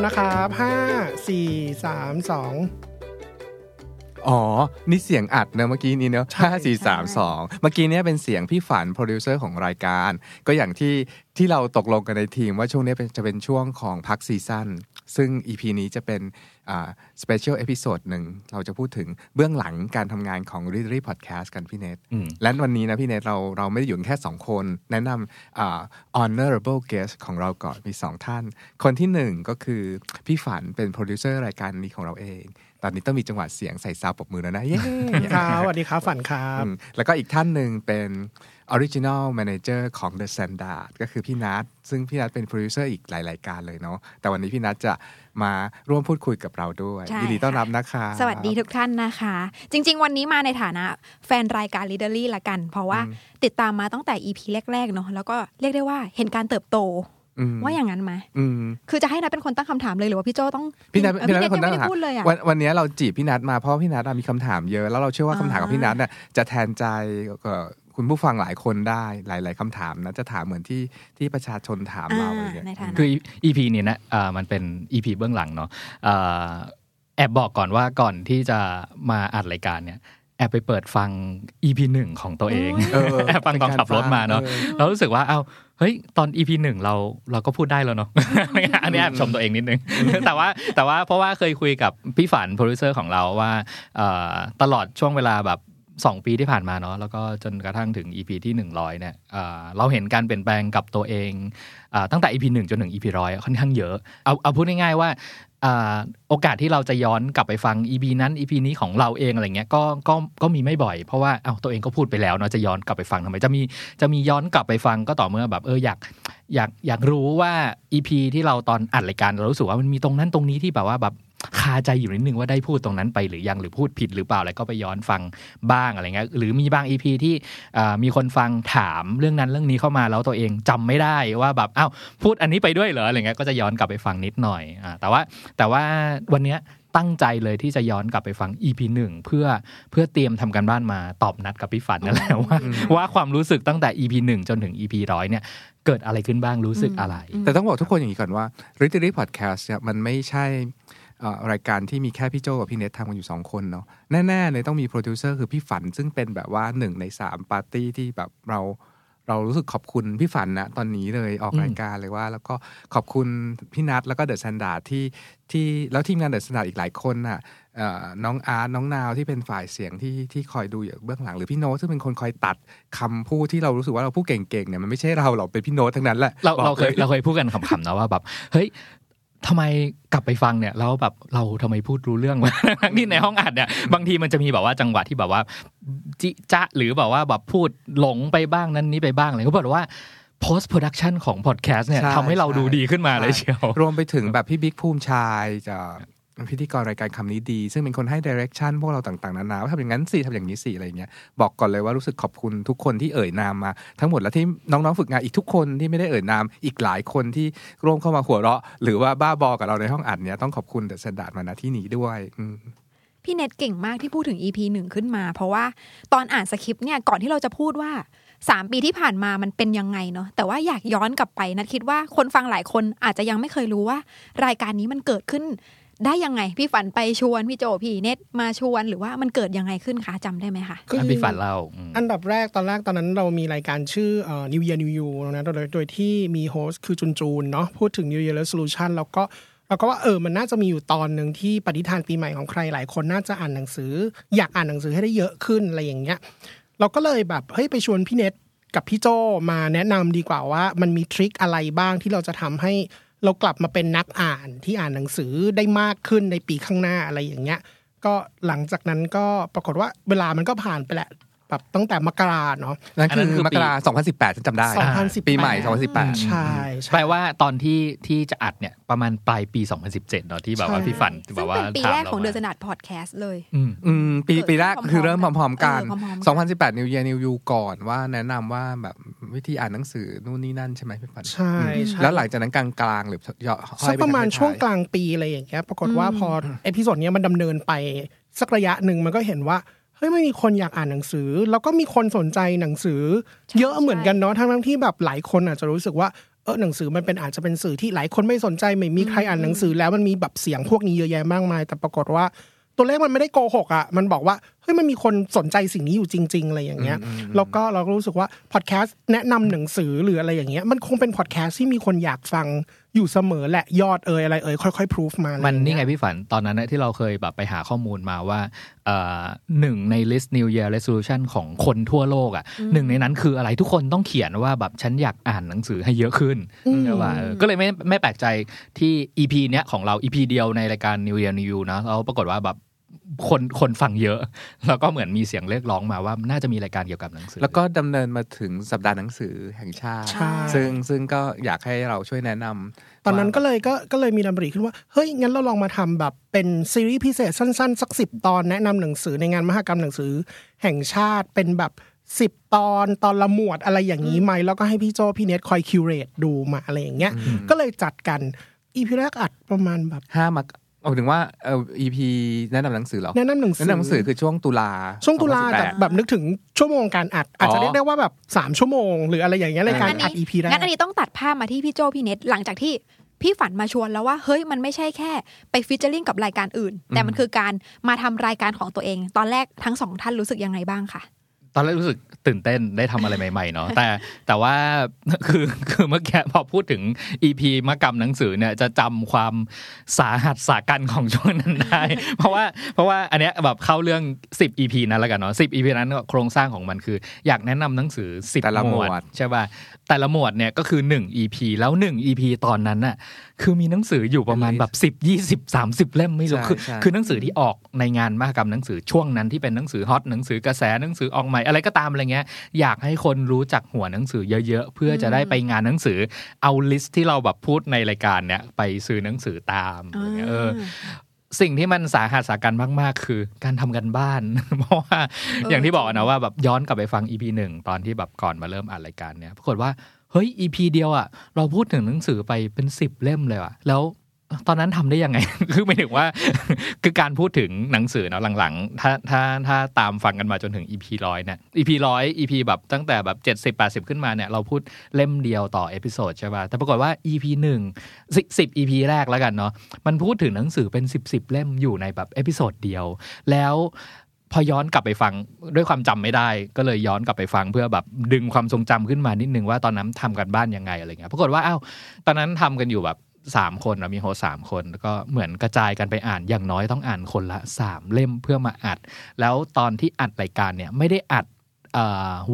พร้อมนะครับห้าสี่สามสองอ๋อ นี่เสียงอัดเนอะเมื่อกี้นี้เนอะใช่ห้าสี่สามสองเมื่อกี้เนี้ยเป็นเสียงพี่ฝันโปรดิวเซอร์ของรายการ ก็อย่างที่ที่เราตกลงกันในทีมว่าช่วงนี้เป็นจะเป็นช่วงของพัก season ซึ่ง EP นี้จะเป็นอ่า special episode หนึ่งเราจะพูดถึงเบื้องหลังการทำงานของ r e a d e r y Podcast กันพี่เนทอืมและวันนี้นะพี่เนทเราเราไม่ได้อยู่กันแค่ 2 คน แนะนำอ่า honorable guest ของเราก่อนมี 2 ท่าน คนที่ 1 ก็คือพี่ฝันเป็นโปรดิวเซอร์รายการนี้ของเราเอง ตอนนี้ต้องมีจังหวะเสียงใส่ซาวปรบมือแล้วนะ เย้ครับสวัสดีครับฝันครับอืมแล้วก็อีกท่านหนึ่งเป็น Original Manager ของ The Standard ก็คือพี่นัทซึ่งพี่นัทเป็นโปรดิวเซอร์อีกหลายรายการเลยเนาะแต่วันนี้พี่นัทจะมาร่วมพูดคุยกับเราด้วยใช่ยินดีต้อนรับค่ะนะคะ สวัสดีทุกท่านนะคะ จริง ๆ วันนี้มาในฐานะแฟนรายการ l e a d e r y ละกัน เพราะว่าติดตามมาตั้งแต่ EP แรกๆเนาะแล้วก็เรียกได้ว่าเห็นการเติบโตอืมว่าอย่างนั้นไหมอืมคือจะให้นัทเป็นคนตั้งคำถามเลยหรือว่าพี่โจต้องพี่นัทเออพี่นัทเเป็นคนตั้งยังคำถามไม่ได้พูดเลยอะวันวันนี้เราจีบพี่นัทมาเพราะว่าพี่นัทอะมีคำถามเยอะแล้วเราเชื่อว่าคำถามของพี่นัทเนี่ยจะแทนใจเอ่อ คุณผู้ฟังหลายคนได้หลาย ๆคำถามนะจะถามเหมือนที่ที่ประชาชนถามเราอะไรอย่างเงี้ยในฐานะคือ EP นี้นะอ่ามันเป็น EP เบื้องหลังเนาะอ่าแอบบอกก่อนว่าก่อนที่จะมาอัดรายการเนี่ยแอบไปเปิดฟัง EP หนึ่งของตัวเองเออแอบฟังตอนขับรถมาเนาะเออเรารู้สึกว่าเอ้าเฮ้ยตอน EP หนึ่งเราเราก็พูดได้แล้วเนาะอันนี้แอบชมตัวเองนิดนึง แต่ว่าแต่ว่าเพราะว่าเคยคุยกับพี่ฝันโปรดิวเซอร์ของเราว่าเอ่อตลอดช่วงเวลาแบบ 2 ปีที่ผ่านมาเนาะแล้วก็จนกระทั่งถึง EP ที่ 100เนี่ยเอ่อเราเห็นการเปลี่ยนแปลงกับตัวเองอตั้งแต่ EP 1 จนถึง EP ร้อยค่อนข้างเยอะเอาเอาพูดง่ายๆว่าอ่าโอกาสที่เราจะย้อนกลับไปฟัง EP นั้น EP นี้ของเราเองอะไรเงี้ยก็ก็ก็มีไม่บ่อย เพราะว่าเอาตัวเองก็พูดไปแล้วเนาะจะย้อนกลับไปฟังทำไมจะมีจะมีย้อนกลับไปฟังก็ต่อเมื่อแบบเอออยาก อยากอยากรู้ว่า EP ที่เราตอนอัดรายการเรารู้สึกว่ามันมีตรงนั้นตรงนี้ที่แบบว่าแบบคาใจอยู่นิดนึงว่าได้พูดตรงนั้นไปหรือยังหรือพูดผิดหรือเปล่าแล้วก็ไปย้อนฟังบ้างอะไรเงี้ยหรือมีบาง EP ที่อ่ามีคนฟังถามเรื่องนั้นเรื่องนี้เข้ามาแล้วตัวเองจำไม่ได้ว่าแบบอ้าวพูดอันนี้ไปด้วยเหรออะไรเงี้ยก็จะย้อนกลับไปฟังนิดหน่อยอ่าแต่ว่าแต่ว่าวันเนี้ยตั้งใจเลยที่จะย้อนกลับไปฟัง EP หนึ่งเพื่อเพื่อเตรียมทำการบ้านมาตอบนัดกับพี่ฝันนั่นแหละว่าว่าความรู้สึกตั้งแต่ EP หนึ่งจนถึง EP ร้อยเนี่ย เกิดอะไรขึ้นบ้างรู้สึกอะไร แต่ต้องบอกทุกคนอย่างนี้ก่อนว่า r i t e r y Podcast เนี่ยมันไม่ใช่เอ่อรายการที่มีแค่พี่โจกับพี่เนททำกันอยู่ 2 คนเนาะแน่ๆเลยต้องมีโปรดิวเซอร์คือพี่ฝันซึ่งเป็นแบบว่าหนึ่งในสามปาร์ตี้ที่แบบเรา เรารู้สึกขอบคุณพี่ฝันนะตอนนี้เลยออกอืมรายการเลยว่า แล้วก็ขอบคุณพี่นัทแล้วก็เดอะ s ซนดาที่ที่แล้วทีมงานเดอะ s ซนดาอีกหลายคนน่ะเอ่อน้องอาร์ตน้องนาวที่เป็นฝ่ายเสียงที่ที่คอยดูอยู่เบื้องหลังหรือพี่โน้ตซึ่งเป็นคนคอยตัดคำพูดที่เรารู้สึกว่าเราพูดเก่งๆเนี่ยมันไม่ใช่เราหรอกเป็นพี่โน้ตทั้งนั้นแหละเราบอกเราเคยลเราเคยพูดกันขำๆนะว่าแบบเฮ้ย ทำไมกลับไปฟังเนี่ยแล้วแบบเราทำไมพูดรู้เรื่องวะทั้งที่ในห้องอัดเนี่ยบางทีมันจะมีแบบว่าจังหวะที่แบบว่าจิจะหรือแบบว่าแบบพูดหลงไปบ้างนั้นนี้ไปบ้างอะไรก็บอกว่า post production ของ podcast เนี่ยใช่ทำให้เราใช่ดูดีขึ้นมาเลยใช่เชียว รวมไปถึงแบบพี่บิ๊กภูมิชายจะ พิธีกรรายการคำนี้ดี ซึ่งเป็นคนให้ดิเรกชันพวกเราต่างๆนานาว่าทำอย่างนั้นสิทำอย่างนี้สิอะไรเงี้ยบอกก่อนเลยว่ารู้สึกขอบคุณทุกคนที่เอ่ยนามมา ทั้งหมดและที่น้องๆฝึกงานอีกทุกคนที่ไม่ได้เอ่ยนามอีกหลายคนที่ร่วมเข้ามาหัวเราะ หรือว่าบ้าบอกับเราในห้องอัดเนี้ยต้องขอบคุณ The Standard มาณที่นี้ด้วยพี่เนทเก่งมากที่พูดถึง EP หนึ่งขึ้นมา เพราะว่าตอนอ่านสคริปต์เนี่ยก่อนที่เราจะพูดว่า3ปีที่ผ่านมามันเป็นยังไงเนาะแต่ว่าอยากย้อนกลับไปนัดคิดว่าคนฟังหลายคนอาจจะยังไม่เคยรู้ว่า รายการนี้มันเกิดขึ้น ได้ยังไง พี่ฝันไปชวนพี่โจพี่เนทมาชวนหรือว่ามันเกิดยังไงขึ้นคะจำได้ไหมคะคือพี่ฝันเราอืมอันดับแรกตอนแรกตอนนั้นเรามีรายการชื่อเอ่อ New Year New You นะโดยโดยที่มีโฮสต์คือจุนจูนเนาะพูดถึง New Year Resolution แล้วก็เราก็ว่าเออมันน่าจะมีอยู่ตอนหนึ่งที่ปฏิทานปีใหม่ของใครหลายคนน่าจะอ่านหนังสือ อยากอ่านหนังสือให้ได้เยอะขึ้นอะไรอย่างเงี้ยเราก็เลยแบบเฮ้ยไปชวนพี่เน็ตกับพี่โจมาแนะนำดีกว่าว่า มันมีทริคอะไรบ้างที่เราจะทำให้ เรากลับมาเป็นนักอ่านที่อ่านหนังสือได้มากขึ้นในปีข้างหน้าอะไรอย่างเงี้ย ก็หลังจากนั้นก็ปรากฏว่าเวลามันก็ผ่านไปแหละ แบบตั้งแต่มกราเนาะนั่นอันนั้คืนคืออมกรา2018ฉันจำได้2018ปีใหม่ 2018ใช่ใช่แปลว่าตอนที่ที่จะอัดเนี่ยประมาณปลายปี 2017เนาะที่แบบว่าใช่พี่ฝันแบซึ่งบว่าเป็นปีถามแรกของาเดอะสนัดพอดแคสต์เลยอืมอืมปีเกิดปีแรกพร้อมๆคือเริ่มพร้อมๆกันเออพร้อมๆกัน 2018 New Year New You ก่อนว่าแนะนำว่าแบบวิธีอ่านหนังสือนู่นนี่นั่นใช่ไหมพี่ฝันใช่ใช่แล้วหลังจากนั้นกลางๆหรือค่อยสักไปประมาณทยๆช่วงกลางปีอะไรอย่างเงี้ยปรากฏว่าพอ episode เนี้ยมันดำเนินไปสักระยะหนึ่งมันก็เห็นว่า เฮ้ยมันมีคนอยากอ่านหนังสือ แล้วก็มีคนสนใจหนังสือ เยอะเหมือนกันเนาะทั้งทั้งๆที่แบบหลายคนอาจจะรู้สึกว่าเออหนังสือมันเป็นอาจจะเป็นสื่อที่หลายคนไม่สนใจไม่มีใครอ่านหนังสือแล้วมันมีแบบเสียงพวกนี้เยอะแยะมากมาย แต่ปรากฏว่า ตัวเลขมันไม่ได้โกหกอะมันบอกว่าเฮ้ยมันมีคนสนใจสิ่งนี้อยู่จริง ๆ อะไรอย่างเงี้ยแล้วก็เราก็รู้สึกว่าพอดแคสต์แนะนำหนังสือหรืออะไรอย่างเงี้ยมันคงเป็นพอดแคสต์ที่มีคนอยากฟังอยู่เสมอแหละยอดเอ่ยอะไรเอ่ยค่อยๆ proof มาอะไรมันนี่ไงอย่างเงี้ยพี่ฝันตอนนั้นนะที่เราเคยแบบไปหาข้อมูลมาว่าเอ่อหนึ่งใน list New Year Resolution ของคนทั่วโลกอะหนึ่งในนั้นคืออะไรทุกคนต้องเขียนว่าแบบฉันอยากอ่านหนังสือให้เยอะขึ้นใช่ป่ะเออก็เลยไม่ไม่แปลกใจที่ EP เนี้ยของเรา EP เดียวในรายการ New Year New You นะแล้วปรากฏว่าแบบ คนคนฟังเยอะ แล้วก็เหมือนมีเสียงเรียกร้องมาว่าน่าจะมีรายการเกี่ยวกับหนังสือ แล้วก็ดำเนินมาถึงสัปดาห์หนังสือแห่งชาติใช่ซึ่งซึ่งก็อยากให้เราช่วยแนะนำตอนนั้นว่าก็เลยก็ก็เลยมีดำริขึ้นว่า เฮ้ย งั้นเราลองมาทำแบบเป็นซีรีส์พิเศษสั้น ๆ สักสิบตอนแนะนำหนังสือในงานมหกรรมหนังสือแห่งชาติเป็นแบบสิบตอนตอนละหมวดอะไรอย่างนี้ไหมแล้วก็ให้พี่โจพี่เนทคอย curate ดูมาอะไรอย่างเงี้ยก็เลยจัดกัน EP แรกอัดประมาณแบบห้ามัก เอาถึงว่าเอ่อ EP แนะนำหนังสือเหรอแนะนำหนังสือแนะนำหนังสือคือช่วงตุลาช่วงตุลา2018แต่แบบนึกถึงชั่วโมงการอัด อาจจะอ๋อเรียกได้ว่าแบบสามชั่วโมง หรืออะไรอย่างเงี้ยรายการงั้นอัอันดนี้ EP แรกงั้นอันนี้ต้องตัดภาพมาที่พี่โจพี่เน็ตหลังจากที่พี่ฝันมาชวนแล้วว่าเฮ้ยมันไม่ใช่แค่ไปฟิชเจอริงกับรายการอื่น แต่มันคือการมาทำรายการของตัวเอง ตอนแรกทั้งสองท่านรู้สึกยังไงบ้างคะ ตอนแรกรู้สึกตื่นเต้นได้ทำอะไรใหม่ๆเนาะแต่แต่ว่าคือคือเมื่อกี้พอพูดถึง EP มกรรมหนังสือเนี่ยจะจำความสาหัสสากันของช่วงนั้นได้ เพราะว่าเพราะว่าอันเนี้ยแบบเข้าเรื่อง 10 EP นั้นแล้วกันเนาะ10 EP นั้นโครงสร้างของมันคือ อยากแนะนำหนังสือ 10แต่ละหหมมววดดใช่ป่ะแต่ละหมวดเนี่ยก็คือ 1 EP แล้ว 1 EP ตอนนั้นน่ะ คือมีหนังสืออยู่ประมาณแบบ10 20 30เล่มไม่รู้ใช่คือใช่คือหนังสือที่ออกในงานมหกรรมหนังสือช่วงนั้นที่เป็นหนังสือฮอตหนังสือกระแสหนังสือออกใหม่อะไรก็ตามอะไรเงี้ยอยากให้คนรู้จักหัวหนังสือเยอะๆ เพื่อจะได้ไปงานหนังสือเอาลิสต์ที่เราแบบพูดในรายการเนี่ยไปซื้อหนังสือตามอะไรเงี้ยเออสิ่งที่มันสาหัสสากันมาก ๆ คือการทำการบ้าน เพราะว่าอย่างที่บอกนะว่าแบบย้อนกลับไปฟัง EP หนึ่งตอนที่แบบก่อนมาเริ่มอัดรายการเนี่ยปรากฏว่า เฮ้ย EP เดียวอะ เราพูดถึงหนังสือไปเป็นสิบเล่มเลยอะ แล้วตอนนั้นทำได้ยังไง คือไม่ถึงว่า คือการพูดถึงหนังสือเนาะหลังๆ ถ้าถ้าถ้าตามฟังกันมาจนถึง EP ร้อยเนี่ย EP ร้อย EP แบบตั้งแต่แบบเจ็ดสิบแปดสิบขึ้นมาเนี่ย เราพูดเล่มเดียวต่อ episode ใช่ป่ะ แต่ปรากฏว่า EP หนึ่งสิบ EP แรกแล้วกันเนาะ มันพูดถึงหนังสือเป็นสิบสิบเล่มอยู่ในแบบ episode เดียว แล้ว พอย้อนกลับไปฟังด้วยความจำไม่ได้ ก็เลยย้อนกลับไปฟังเพื่อแบบดึงความทรงจำขึ้นมานิดนึงว่าตอนนั้นทำการบ้านยังไงอะไรเงี้ยปรากฏว่าอ้าวตอนนั้นทำกันอยู่แบบสามคนอะมี host สามคนแล้วก็เหมือนกระจายกันไปอ่านอย่างน้อยต้องอ่านคนละสามเล่มเพื่อมาอัด แล้วตอนที่อัดรายการเนี่ยไม่ได้อัด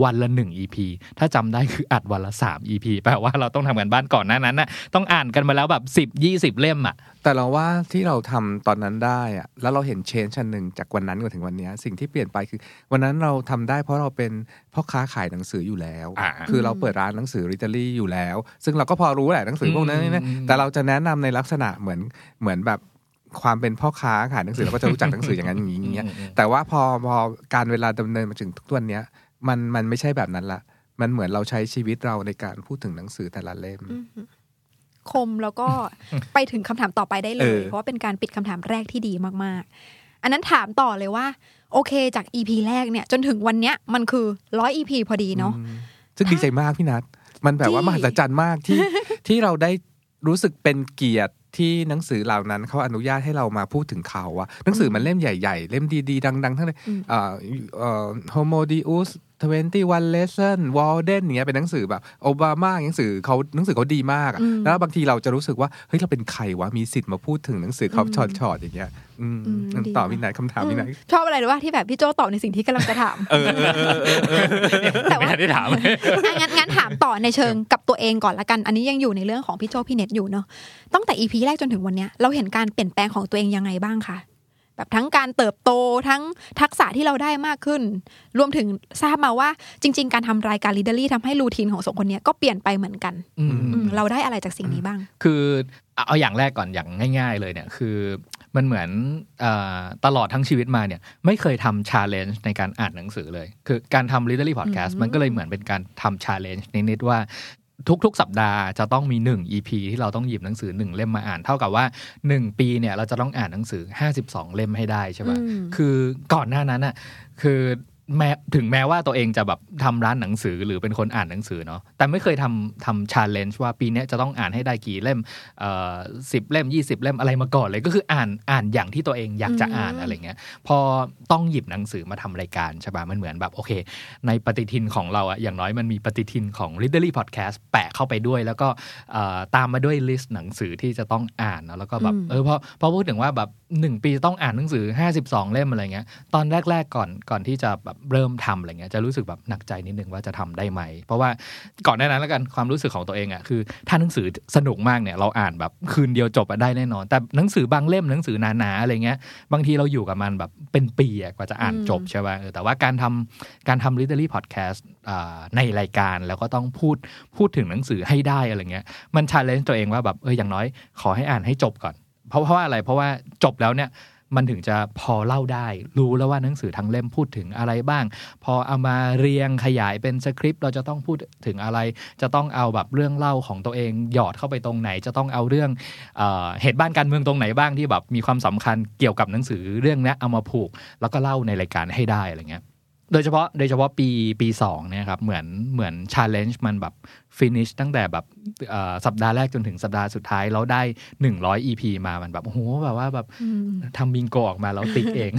วันละหนึ่ง EP ถ้าจำได้คืออัดวันละสาม EP แปลว่าเราต้องทำกันบ้านก่อนหน้านั้นน่ะต้องอ่านกันมาแล้วแบบสิบยี่สิบเล่มอะ แต่เราว่าที่เราทำตอนนั้นได้อะแล้วเราเห็นเชนชันหนึ่งจากวันนั้นมาถึงวันเนี้ยสิ่งที่เปลี่ยนไปคือ วันนั้นเราทำได้เพราะเราเป็นพ่อค้าขายหนังสืออยู่แล้วอ่าคือเราเปิดร้านหนังสือริตารี่อยู่แล้ว ซึ่งเราก็พอรู้แหละหนังสือพวกนั้นนะอืมแต่เราจะแนะนำในลักษณะเหมือนเหมือนแบบความเป็นพ่อค้าขายหนังสือเราก็จะรู้จักหนังสืออย่างนั้นอย่างนี้อย่างเงี้ยแต่ว่าพอพอการเวลาดำเนินมาถึงทุกวันเนี้ย มันมันไม่ใช่แบบนั้นละมันเหมือนเราใช้ชีวิตเราในการพูดถึงหนังสือแต่ละเล่ม คมแล้วก็ไปถึงคำถามต่อไปได้เลเอยอเพราะว่าเป็นการปิดคำถามแรกที่ดีมากๆ อันนั้นถามต่อเลยว่า โอเคจาก EP แรกเนี่ย จนถึงวันเนี้ยมันคือร้อย EP พอดีเนาะอืมซึ่งดีใจมากพี่นัทมันแบบว่าจริงมหัศจรรย์มากที่ที่เราได้รู้สึกเป็นเกียรติที่หนังสือเหล่านั้นเขาอนุญาตให้เรามาพูดถึงเขาอะหนังสือมันเล่มใหญ่ๆ เล่มดีๆ ดังๆ ทั้งเลยเอ่อเอ่อ Homo Deus 21 Lesson Walden อย่างเงี้ยเป็นหนังสือแบบโอบามาหนังสือเขาหนังสือเขาดีมากอะอืมแล้วบางทีเราจะรู้สึกว่าเฮ้ยเราเป็นใครวะมีสิทธิ์มาพูดถึงหนังสือเขาชอดๆอย่างเงี้ยอืมอืมงั้นดีต่อนะพี่นัทคำถามพี่นัทชอบอะไรหรือว่าที่แบบพี่โจตอบในสิ่งที่กำลังจะถามเออเออเออเออเออแต่ว่าไม่ทันได้ถามอะงั้นงั้นถามต่อในเชิงกับตัวเองก่อนละกัน อันนี้ยังอยู่ในเรื่องของพี่โจพี่เน็ตอยู่เนาะตั้งแต่ EP แรกจนถึงวันเนี้ยเราเห็นการเปลี่ยนแปลงของตัวเองยังไงบ้างคะ แบบทั้งการเติบโตทั้งทักษะที่เราได้มากขึ้น รวมถึงทราบมาว่าจริง ๆ การทำรายการ Readery ทำให้ routine ของสองคนเนี้ยก็เปลี่ยนไปเหมือนกันอืมอืมเราได้อะไรจากสิ่งนี้บ้าง คือเอาอย่างแรกก่อนอย่างง่าย ๆ เลยเนี่ยคือมันเหมือนเออตลอดทั้งชีวิตมาเนี่ยไม่เคยทำ challenge ในการอ่านหนังสือเลย คือการทำ Readery Podcast อืมมันก็เลยเหมือนเป็นการทำ challenge นิดๆว่า ทุกๆ สัปดาห์จะต้องมี 1 EP ที่เราต้องหยิบหนังสือ 1 เล่มมาอ่าน เท่ากับว่า 1 ปีเนี่ยเราจะต้องอ่านหนังสือ 52 เล่มให้ได้ใช่ปะอืมคือก่อนหน้านั้นอะคือ แม้ถึงแม้ว่าตัวเองจะแบบทำร้านหนังสือหรือเป็นคนอ่านหนังสือเนาะแต่ไม่เคยทำทำชาเลนจ์ว่าปีเนี้ยจะต้องอ่านให้ได้กี่เล่มเอ่อสิบเล่ม 20 เล่มอะไรมาก่อนเลยก็คืออ่านอ่านอย่างที่ตัวเองอยากจะอ่านอืมอะไรเงี้ยพอต้องหยิบหนังสือมาทำรายการใช่ปะมันเหมือนแบบโอเค ในปฏิทินของเราอะอย่างน้อยมันมีปฏิทินของ Literary Podcast แปะเข้าไปด้วย แล้วก็เอ่อตามมาด้วยลิสต์หนังสือที่จะต้องอ่านเนอะแล้วก็แบบอืมเออพอพอพูดถึงว่าแบบหนึ่งปีจะต้องอ่านหนังสือ 52 เล่มอะไรเงี้ยตอนแรก ๆก่อนก่อนที่จะแบบเริ่มทำอะไรเงี้ยจะรู้สึกแบบหนักใจนิดนึงว่าจะทำได้ไหม เพราะว่าก่อนหน้านั้นแล้วกันความรู้สึกของตัวเองอะคือ ถ้าหนังสือสนุกมากเนี่ยเราอ่านแบบคืนเดียวจบอะได้แน่นอน แต่หนังสือบางเล่มหนังสือหนาๆอะไรเงี้ยบางทีเราอยู่กับมันแบบเป็นปีกว่าจะอ่านจบใช่ป่ะแต่ว่าการทำการทำ literary podcast ในรายการแล้วก็ต้องพูดพูดถึงหนังสือให้ได้อะไรเงี้ยมันชาเลนจ์ตัวเองว่าแบบเอออย่างน้อยขอให้อ่านให้จบก่อน เพราะเพราะว่าอะไรเพราะว่าจบแล้วเนี่ย มันถึงจะพอเล่าได้ รู้แล้วว่าหนังสือทั้งเล่มพูดถึงอะไรบ้าง พอเอามาเรียงขยายเป็นสคริปต์เราจะต้องพูดถึงอะไร จะต้องเอาแบบเรื่องเล่าของตัวเองหยอดเข้าไปตรงไหน จะต้องเอาเรื่องเอเหตุบ้านการเมืองตรงไหนบ้างที่แบบมีความสำคัญเกี่ยวกับหนังสือเรื่องนี้เอามาผูก แล้วก็เล่าในรายการให้ได้อะไรเงี้ยโดยเฉพาะโดยเฉพาะปีปีสองเนี่ยครับเหมือนเหมือน challenge มันแบบ finish ตั้งแต่แบบเอ่อสัปดาห์แรกจนถึงสัปดาห์สุดท้าย แล้วได้ 100 EP มามันแบบโอ้โหแบบว่าแบบอืมทำบิงโกออกมาแล้วติ๊กเอง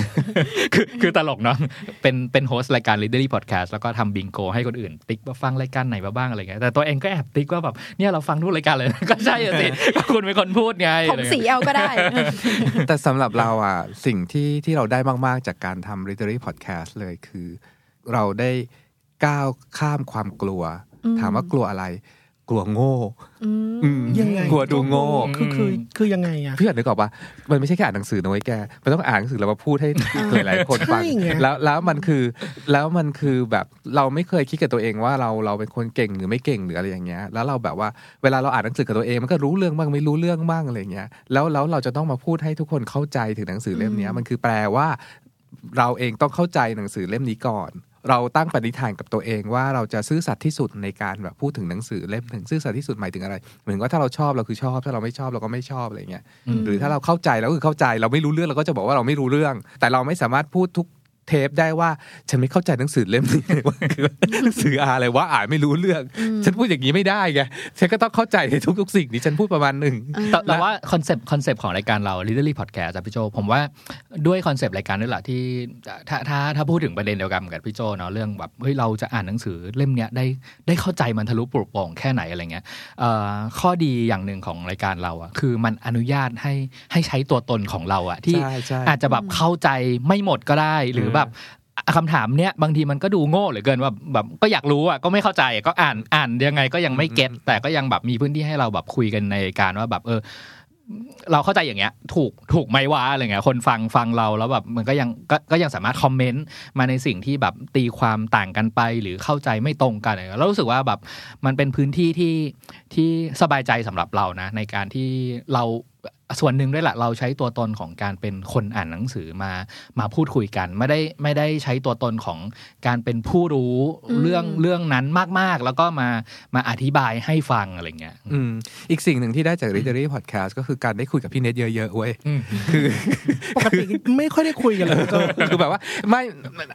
คือคือตลกเนาะเป็นเป็น host รายการ Readery Podcast แล้วก็ทำบิงโกให้คนอื่น ติ๊กว่าฟังรายการไหนมาบ้างอะไรเงี้ยแต่ตัวเองก็แอบติ๊กว่าแบบเนี่ยเราฟังทุกรายการเลย ก็ใช่อะสิก็คุณเป็นคนพูดไงผมสีเอาก็ได้ แต่สำหรับเราอะสิ่งที่ที่เราได้มากๆ จากการทำ literary podcast เลยคือ เราได้ก้าวข้ามความกลัวอืม ถามว่ากลัวอะไร กลัวโง่อืมอืมยังไงกลัวดูโง่คือคือคือยังไงอะพี่อ่านนึกออกปะมันไม่ใช่แค่อ่านหนังสือนะเว้ยแกมันต้องอ่านหนังสือแล้วมาพูดให้หลายๆคนฟังใช่ไงแล้วแล้วมันคือแล้วมันคือแบบเราไม่เคยคิดกับตัวเองว่าเราเราเป็นคนเก่งหรือไม่เก่งหรืออะไรอย่างเงี้ย แล้วเราแบบว่าเวลาเราอ่านหนังสือกับตัวเองมันก็รู้เรื่องบ้างไม่รู้เรื่องบ้างอะไรอย่างเงี้ยแล้วแล้วเราจะต้องมาพูดให้ทุกคนเข้าใจถึงหนังสือเล่มเนี้ยมันคือแปลว่าเราเองต้องเข้าใจหนังสือเล่มนี้ก่อน เราตั้งปณิธานกับตัวเองว่าเราจะซื่อสัตย์ที่สุดในการแบบพูดถึงหนังสือเล่มหนึ่งซื่อสัตย์ที่สุดหมายถึงอะไร เหมือนว่าถ้าเราชอบเราคือชอบถ้าเราไม่ชอบเราก็ไม่ชอบอะไรเงี้ยอืมหรือถ้าเราเข้าใจเราก็คือเข้าใจเราไม่รู้เรื่องเราก็จะบอกว่าเราไม่รู้เรื่อง แต่เราไม่สามารถพูดทุก เทปได้ว่า ฉันไม่เข้าใจหนังสือเล่มนี้ว่าคือหนังสืออะไรว่าอ่านไม่รู้เรื่อง ฉันพูดอย่างนี้ไม่ได้ไงฉันก็ต้องเข้าใจในทุกๆ สิ่งที่ฉันพูดประมาณหนึ่งแต่แต่ว่า concept concept ของรายการเรา Readery Podcast อะพี่โจผมว่าด้วย concept รายการนี่แหละที่ถ้าถ้าถ้าพูดถึงประเด็นเดียวกันกับพี่โจเนาะเรื่องแบบเฮ้ยเราจะอ่านหนังสือเล่มเนี้ยได้ได้เข้าใจมันทะลุปลุกโปร่งแค่ไหนอะไรเงี้ยเอ่อข้อดีอย่างหนึ่งของรายการเราอะคือมันอนุญาตให้ให้ใช้ตัวตนของเราอะที่ใช่ใช่อาจจะแบบเข้าใจไม่หมดก็ได้หรืออมแบบคำถามเนี้ยบางทีมันก็ดูโง่เหลือเกินว่าแบบก็อยากรู้อะก็ไม่เข้าใจอะก็อ่านอ่านยังไงก็ยังไม่เก็ตแต่ก็ยังแบบมีพื้นที่ให้เราแบบคุยกันในการว่าแบบเออ เราเข้าใจอย่างเงี้ย ถูกถูกไหมวะอะไรเงี้ยคนฟังฟังเราแล้วแบบมันก็ยังก็ก็ยังสามารถคอมเมนต์มาในสิ่งที่แบบตีความต่างกันไปหรือเข้าใจไม่ตรงกันอะไรเงี้ยแล้วรู้สึกว่าแบบมันเป็นพื้นที่ที่ที่สบายใจสำหรับเรานะในการที่เราส่วนหนึ่งด้วยแหละเราใช้ตัวตนของการเป็นคนอ่านหนังสือมามาพูดคุยกัน ไม่ได้ไม่ได้ใช้ตัวตนของการเป็นผู้รู้อืมเรื่องเรื่องนั้นมาก ๆ แล้วก็มามาอธิบายให้ฟังอะไรเงี้ยอืมอีกสิ่งหนึ่งที่ได้จาก literary podcast ก็คือการได้คุยกับพี่เน็ตเยอะๆเว้ยอืมคือปกติไม่ค่อยได้คุยกันเลยก็คือแบบว่าไม่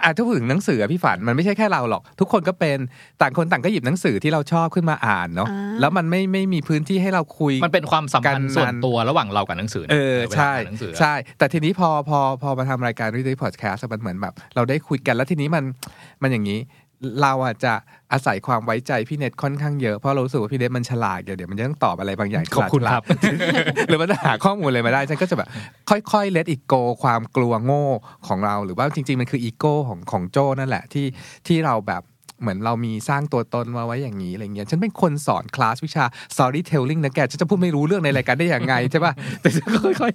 อาจจะพูดถึงหนังสืออะพี่ฝันมันไม่ใช่แค่เราหรอก ทุกคนก็เป็นต่างคนต่างก็หยิบหนังสือที่เราชอบขึ้นมาอ่านเนาะอ่าแล้วมันไม่ไม่มีพื้นที่ให้เราคุย มันเป็นความสัมพันธ์กันส่วนตัวระหว่างเรากับหนังสือนะเออวลาใช่อ่านหนังสืออะใช่ แต่ทีนี้พอพอพอมาทำรายการ Reading Podcast อะมันเหมือนแบบ เราได้คุยกันแล้วทีนี้มันมันอย่างนี้เราอะจะอาศัยความไว้ใจพี่เน็ตค่อนข้างเยอะ เพราะเรารู้สึกว่าพี่เน็ตมันฉลาดเดี๋ยวมันจะต้องตอบอะไรบางอย่างขอบคุณฉลาดครับหรือมันจะหาข้อมูลอะไรมาได้ฉันก็จะแบบค่อยๆ เลดอีโกความกลัวโง่ของเรา หรือว่าจริง ๆ มันคืออีโก้ของของโจ้นั่นแหละที่ที่เราแบบ เหมือนเรามีสร้างตัวตนมาไว้อย่างนี้อะไรเงี้ยฉันเป็นคนสอนคลาสวิชา storytelling นะแกฉันจะพูดไม่รู้เรื่องในรายการได้อย่างไงใช่ป่ะแต่ค่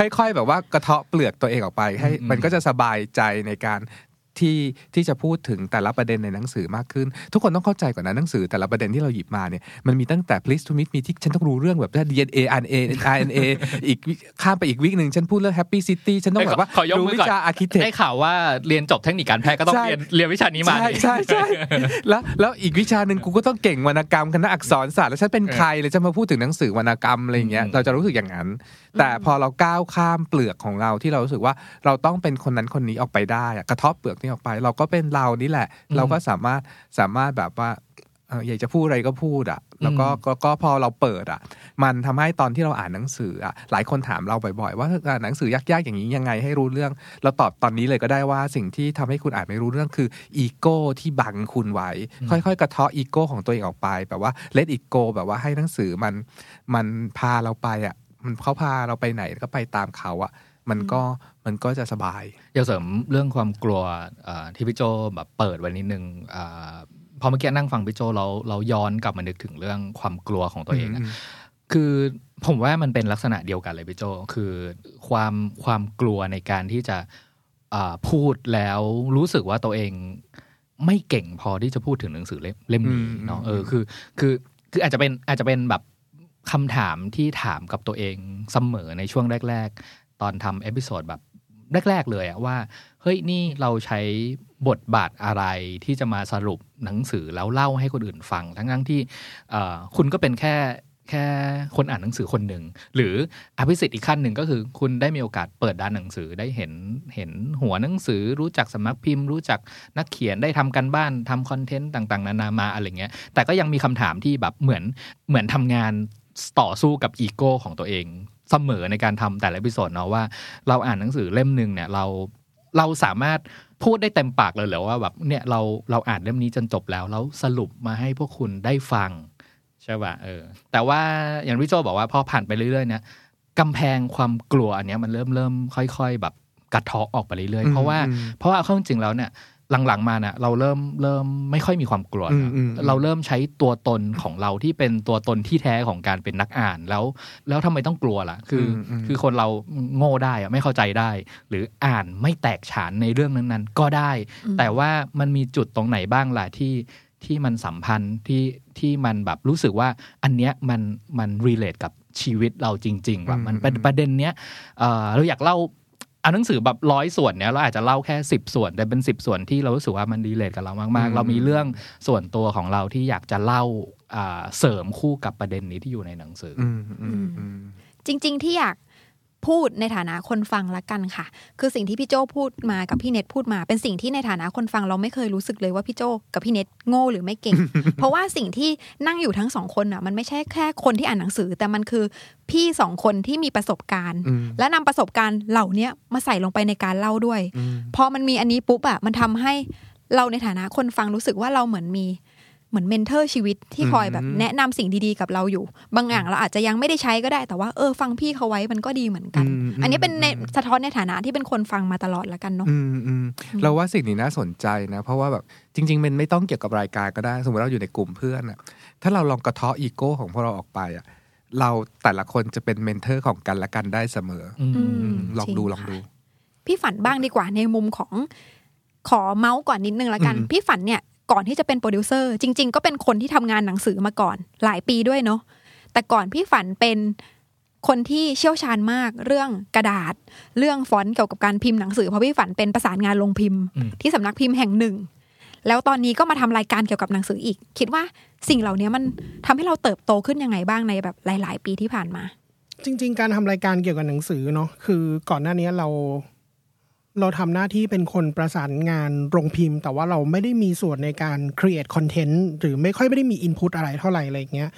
อยๆค่อยๆแบบว่ากระเทาะเปลือกตัวเองออกไปให้มันก็จะสบายใจในการ ที่ที่จะพูดถึงแต่ละประเด็นในหนังสือมากขึ้น ทุกคนต้องเข้าใจก่อนนะหนังสือแต่ละประเด็นที่เราหยิบมาเนี่ยมันมีตั้งแต่ please to meet me ที่ฉันต้องรู้เรื่องแบบ DNA RNA RNA อีกวิข้ามไปอีกวิกหนึ่งฉันพูดเรื่อง happy city ฉันต้องแบบว่าขอยกรู้มือวิก่อนชา architect ได้ข่าวว่าเรียนจบเทคนิคการแพทย์ก็ต้องใช่เรียนเรียนวิชานี้มาใช่ใช่ใช่แล้วแล้วอีกวิชาหนึ่งกูก็ต้องเก่งวรรณกรรมคณะอักษรศาสตร์แล้วฉันเป็นใครเลยจะมาพูดถึงหนังสือวรรณกรรมอะไรอย่างเงี้ยอืมเราจะรู้สึกอย่างนั้น แต่พอเราก้าวข้ามเปลือกของเราที่เรารู้สึกว่าเราต้องเป็นคนนั้นคนนี้ออกไปได้อะกระเทาะเปลือกนี้ออกไป เราก็เป็นเรานี่แหละ เราก็สามารถสามารถแบบว่าเอ่ออยากจะพูดอะไรก็พูดอะ แล้วก็ก็ก็พอเราเปิดอะ มันทำให้ตอนที่เราอ่านหนังสืออะ หลายคนถามเราบ่อยๆ ว่าอ่านหนังสือยากๆอย่างนี้ยังไงให้รู้เรื่อง เราตอบตอนนี้เลยก็ได้ว่าสิ่งที่ทำให้คุณอ่านไม่รู้เรื่องคืออีโก้ที่บังคุณไว้ ค่อยๆ กระเทาะอีโก้ของตัวเองออกไปแบบว่า let ego แบบว่าให้หนังสือมันมันพาเราไปอะ มันเขาพาเราไปไหนก็ไปตามเขาอะ มันก็มันก็จะสบายอยากเสริมเรื่องความกลัวเอ่อที่พี่โจแบบเปิดไว้นิดนึงเอ่อพอเมื่อกี้นั่งฟังพี่โจเราเราย้อนกลับมานึกถึงเรื่องความกลัวของตัวเองอะอืมคือผมว่ามันเป็นลักษณะเดียวกันเลยพี่โจคือความความกลัวในการที่จะอ่าพูดแล้วรู้สึกว่าตัวเองไม่เก่งพอที่จะพูดถึงหนังสือเล่มเล่มนี้อืมเนาะเออคือคือคืออาจจะเป็นอาจจะเป็นแบบคำถามที่ถามกับตัวเองเสมอในช่วงแรกๆ ตอนทำ episode แบบแรก ๆ เลยอะว่าเฮ้ยนี่เราใช้บทบาทอะไรที่จะมาสรุปหนังสือแล้วเล่าให้คนอื่นฟัง ทั้งๆที่เอ่คุณก็เป็นแค่แค่คนอ่านหนังสือคนหนึ่ง หรืออภิสิทธิ์อีกขั้นหนึ่งก็คือ คุณได้มีโอกาสเปิดร้านหนังสือได้เห็นเห็นหัวหนังสือ รู้จักสำนักพิมพ์ รู้จักนักเขียนได้ทำการบ้านทำ content ต่างๆ นานามาอะไรเงี้ย แต่ก็ยังมีคำถามที่แบบเหมือนเหมือนทำงานต่อสู้กับอีโก้ของตัวเอง เสมอในการทำแต่ละ episode เนาะว่าเราอ่านหนังสือเล่มหนึ่งเนี่ยเราเราสามารถพูดได้เต็มปากเลยเหรอว่าแบบเนี่ยเราเราอ่านเล่มนี้จนจบแล้วแล้วสรุปมาให้พวกคุณได้ฟังใช่ป่ะเออ แต่ว่าอย่างพี่โจบอกว่าพอผ่านไปเรื่อยๆเนี่ยกำแพงความกลัวอันเนี้ยมันเริ่มเริ่มค่อย ๆ แบบกระเทาะออกไปเรื่อยๆเพราะว่าอืมเพราะว่าเข้าจริงๆแล้วเนี่ย หลังๆมาเนี่ยเราเริ่มเริ่มไม่ค่อยมีความกลัวอืนะมอืมอืมเราเริ่มใช้ตัวตนของเราที่เป็นตัวตนที่แท้ของการเป็นนักอ่านแล้ว แล้วทำไมต้องกลัวล่ะ คืออมคือคนเราโง่ได้อะไม่เข้าใจได้ หรืออ่านไม่แตกฉานในเรื่องนั้นๆ ก็ได้ แต่ว่ามันมีจุดตรงไหนบ้างล่ะที่ที่มันสัมพันธ์ที่ที่มันแบบรู้สึกว่าอันเนี้ยมันมันรีเลทกับชีวิตเราจริงๆแบบมันเป็นประเด็นเนี้ยเอ่อเราอยากเล่า เอาหนังสือแบบร้อยส่วนเนี้ยเราอาจจะเล่าแค่สิบส่วน แต่เป็นสิบส่วนที่เรารู้สึกว่ามันรีเลทกับเรามากอืมๆเรามีเรื่องส่วนตัวของเราที่อยากจะเล่าอ่าเสริมคู่กับประเด็นนี้ที่อยู่ในหนังสือออืมอืมอืมจริง ๆ ที่อยาก พูดในฐานะคนฟังละกันค่ะ คือสิ่งที่พี่โจพูดมากับพี่เน็ตพูดมา เป็นสิ่งที่ในฐานะคนฟังเราไม่เคยรู้สึกเลยว่าพี่โจกับพี่เน็ตโง่หรือไม่เก่ง เพราะว่าสิ่งที่นั่งอยู่ทั้งสองคนอะ มันไม่ใช่แค่คนที่อ่านหนังสือ แต่มันคือพี่สองคนที่มีประสบการณ์อืมและนำประสบการณ์เหล่าเนี้ยมาใส่ลงไปในการเล่าด้วยอืมพอมันมีอันนี้ปุ๊บอะมันทำให้เราในฐานะคนฟังรู้สึกว่าเราเหมือนมี เหมือน mentor ชีวิตที่คอยแบบอืมแนะนำสิ่งดีๆกับเราอยู่ บางอย่างเราอาจจะยังไม่ได้ใช้ก็ได้ แต่ว่าเออฟังพี่เขาไว้มันก็ดีเหมือนกันอืมอันนี้เป็นในอืมสะท้อนในฐานะที่เป็นคนฟังมาตลอดแล้วกันเนาะอืมอืมเราว่าสิ่งนี้น่าสนใจนะ เพราะว่าแบบจริง ๆ มันไม่ต้องเกี่ยวกับรายการก็ได้ สมมติเราอยู่ในกลุ่มเพื่อนอะถ้าเราลองกระเทาะอีโก้ของพวกเราออกไปอะเราแต่ละคนจะเป็น mentor ของกันและกันได้เสมออืมอืมอืมลองดูจริงลองดูค่ะพี่ฝันบ้างดีกว่าในมุมของขอเมาส์ก่อนนิดนึงละกันอืมพี่ฝันเนี่ย ก่อนที่จะเป็นโปรดิวเซอร์จริง ๆ ก็เป็นคนที่ทำงานหนังสือมาก่อน หลายปีด้วยเนาะแต่ก่อนพี่ฝันเป็นคนที่เชี่ยวชาญมากเรื่องกระดาษ เรื่องฟอนต์เกี่ยวกับการพิมพ์หนังสือเพราะพี่ฝันเป็นประสานงานลงพิมพ์อืมที่สำนักพิมพ์แห่งหนึ่ง แล้วตอนนี้ก็มาทำรายการเกี่ยวกับหนังสืออีก คิดว่าสิ่งเหล่านี้มันทำให้เราเติบโตขึ้นยังไงบ้างในแบบหลาย ๆ ปีที่ผ่านมา จริง ๆ การทำรายการเกี่ยวกับหนังสือเนาะคือก่อนหน้านี้เรา เราทำหน้าที่เป็นคนประสานงานโรงพิมพ์ แต่ว่าเราไม่ได้มีส่วนในการ create content หรือไม่ค่อยไม่ได้มี input อะไรเท่าไหร่อะไรอย่างเงี้ย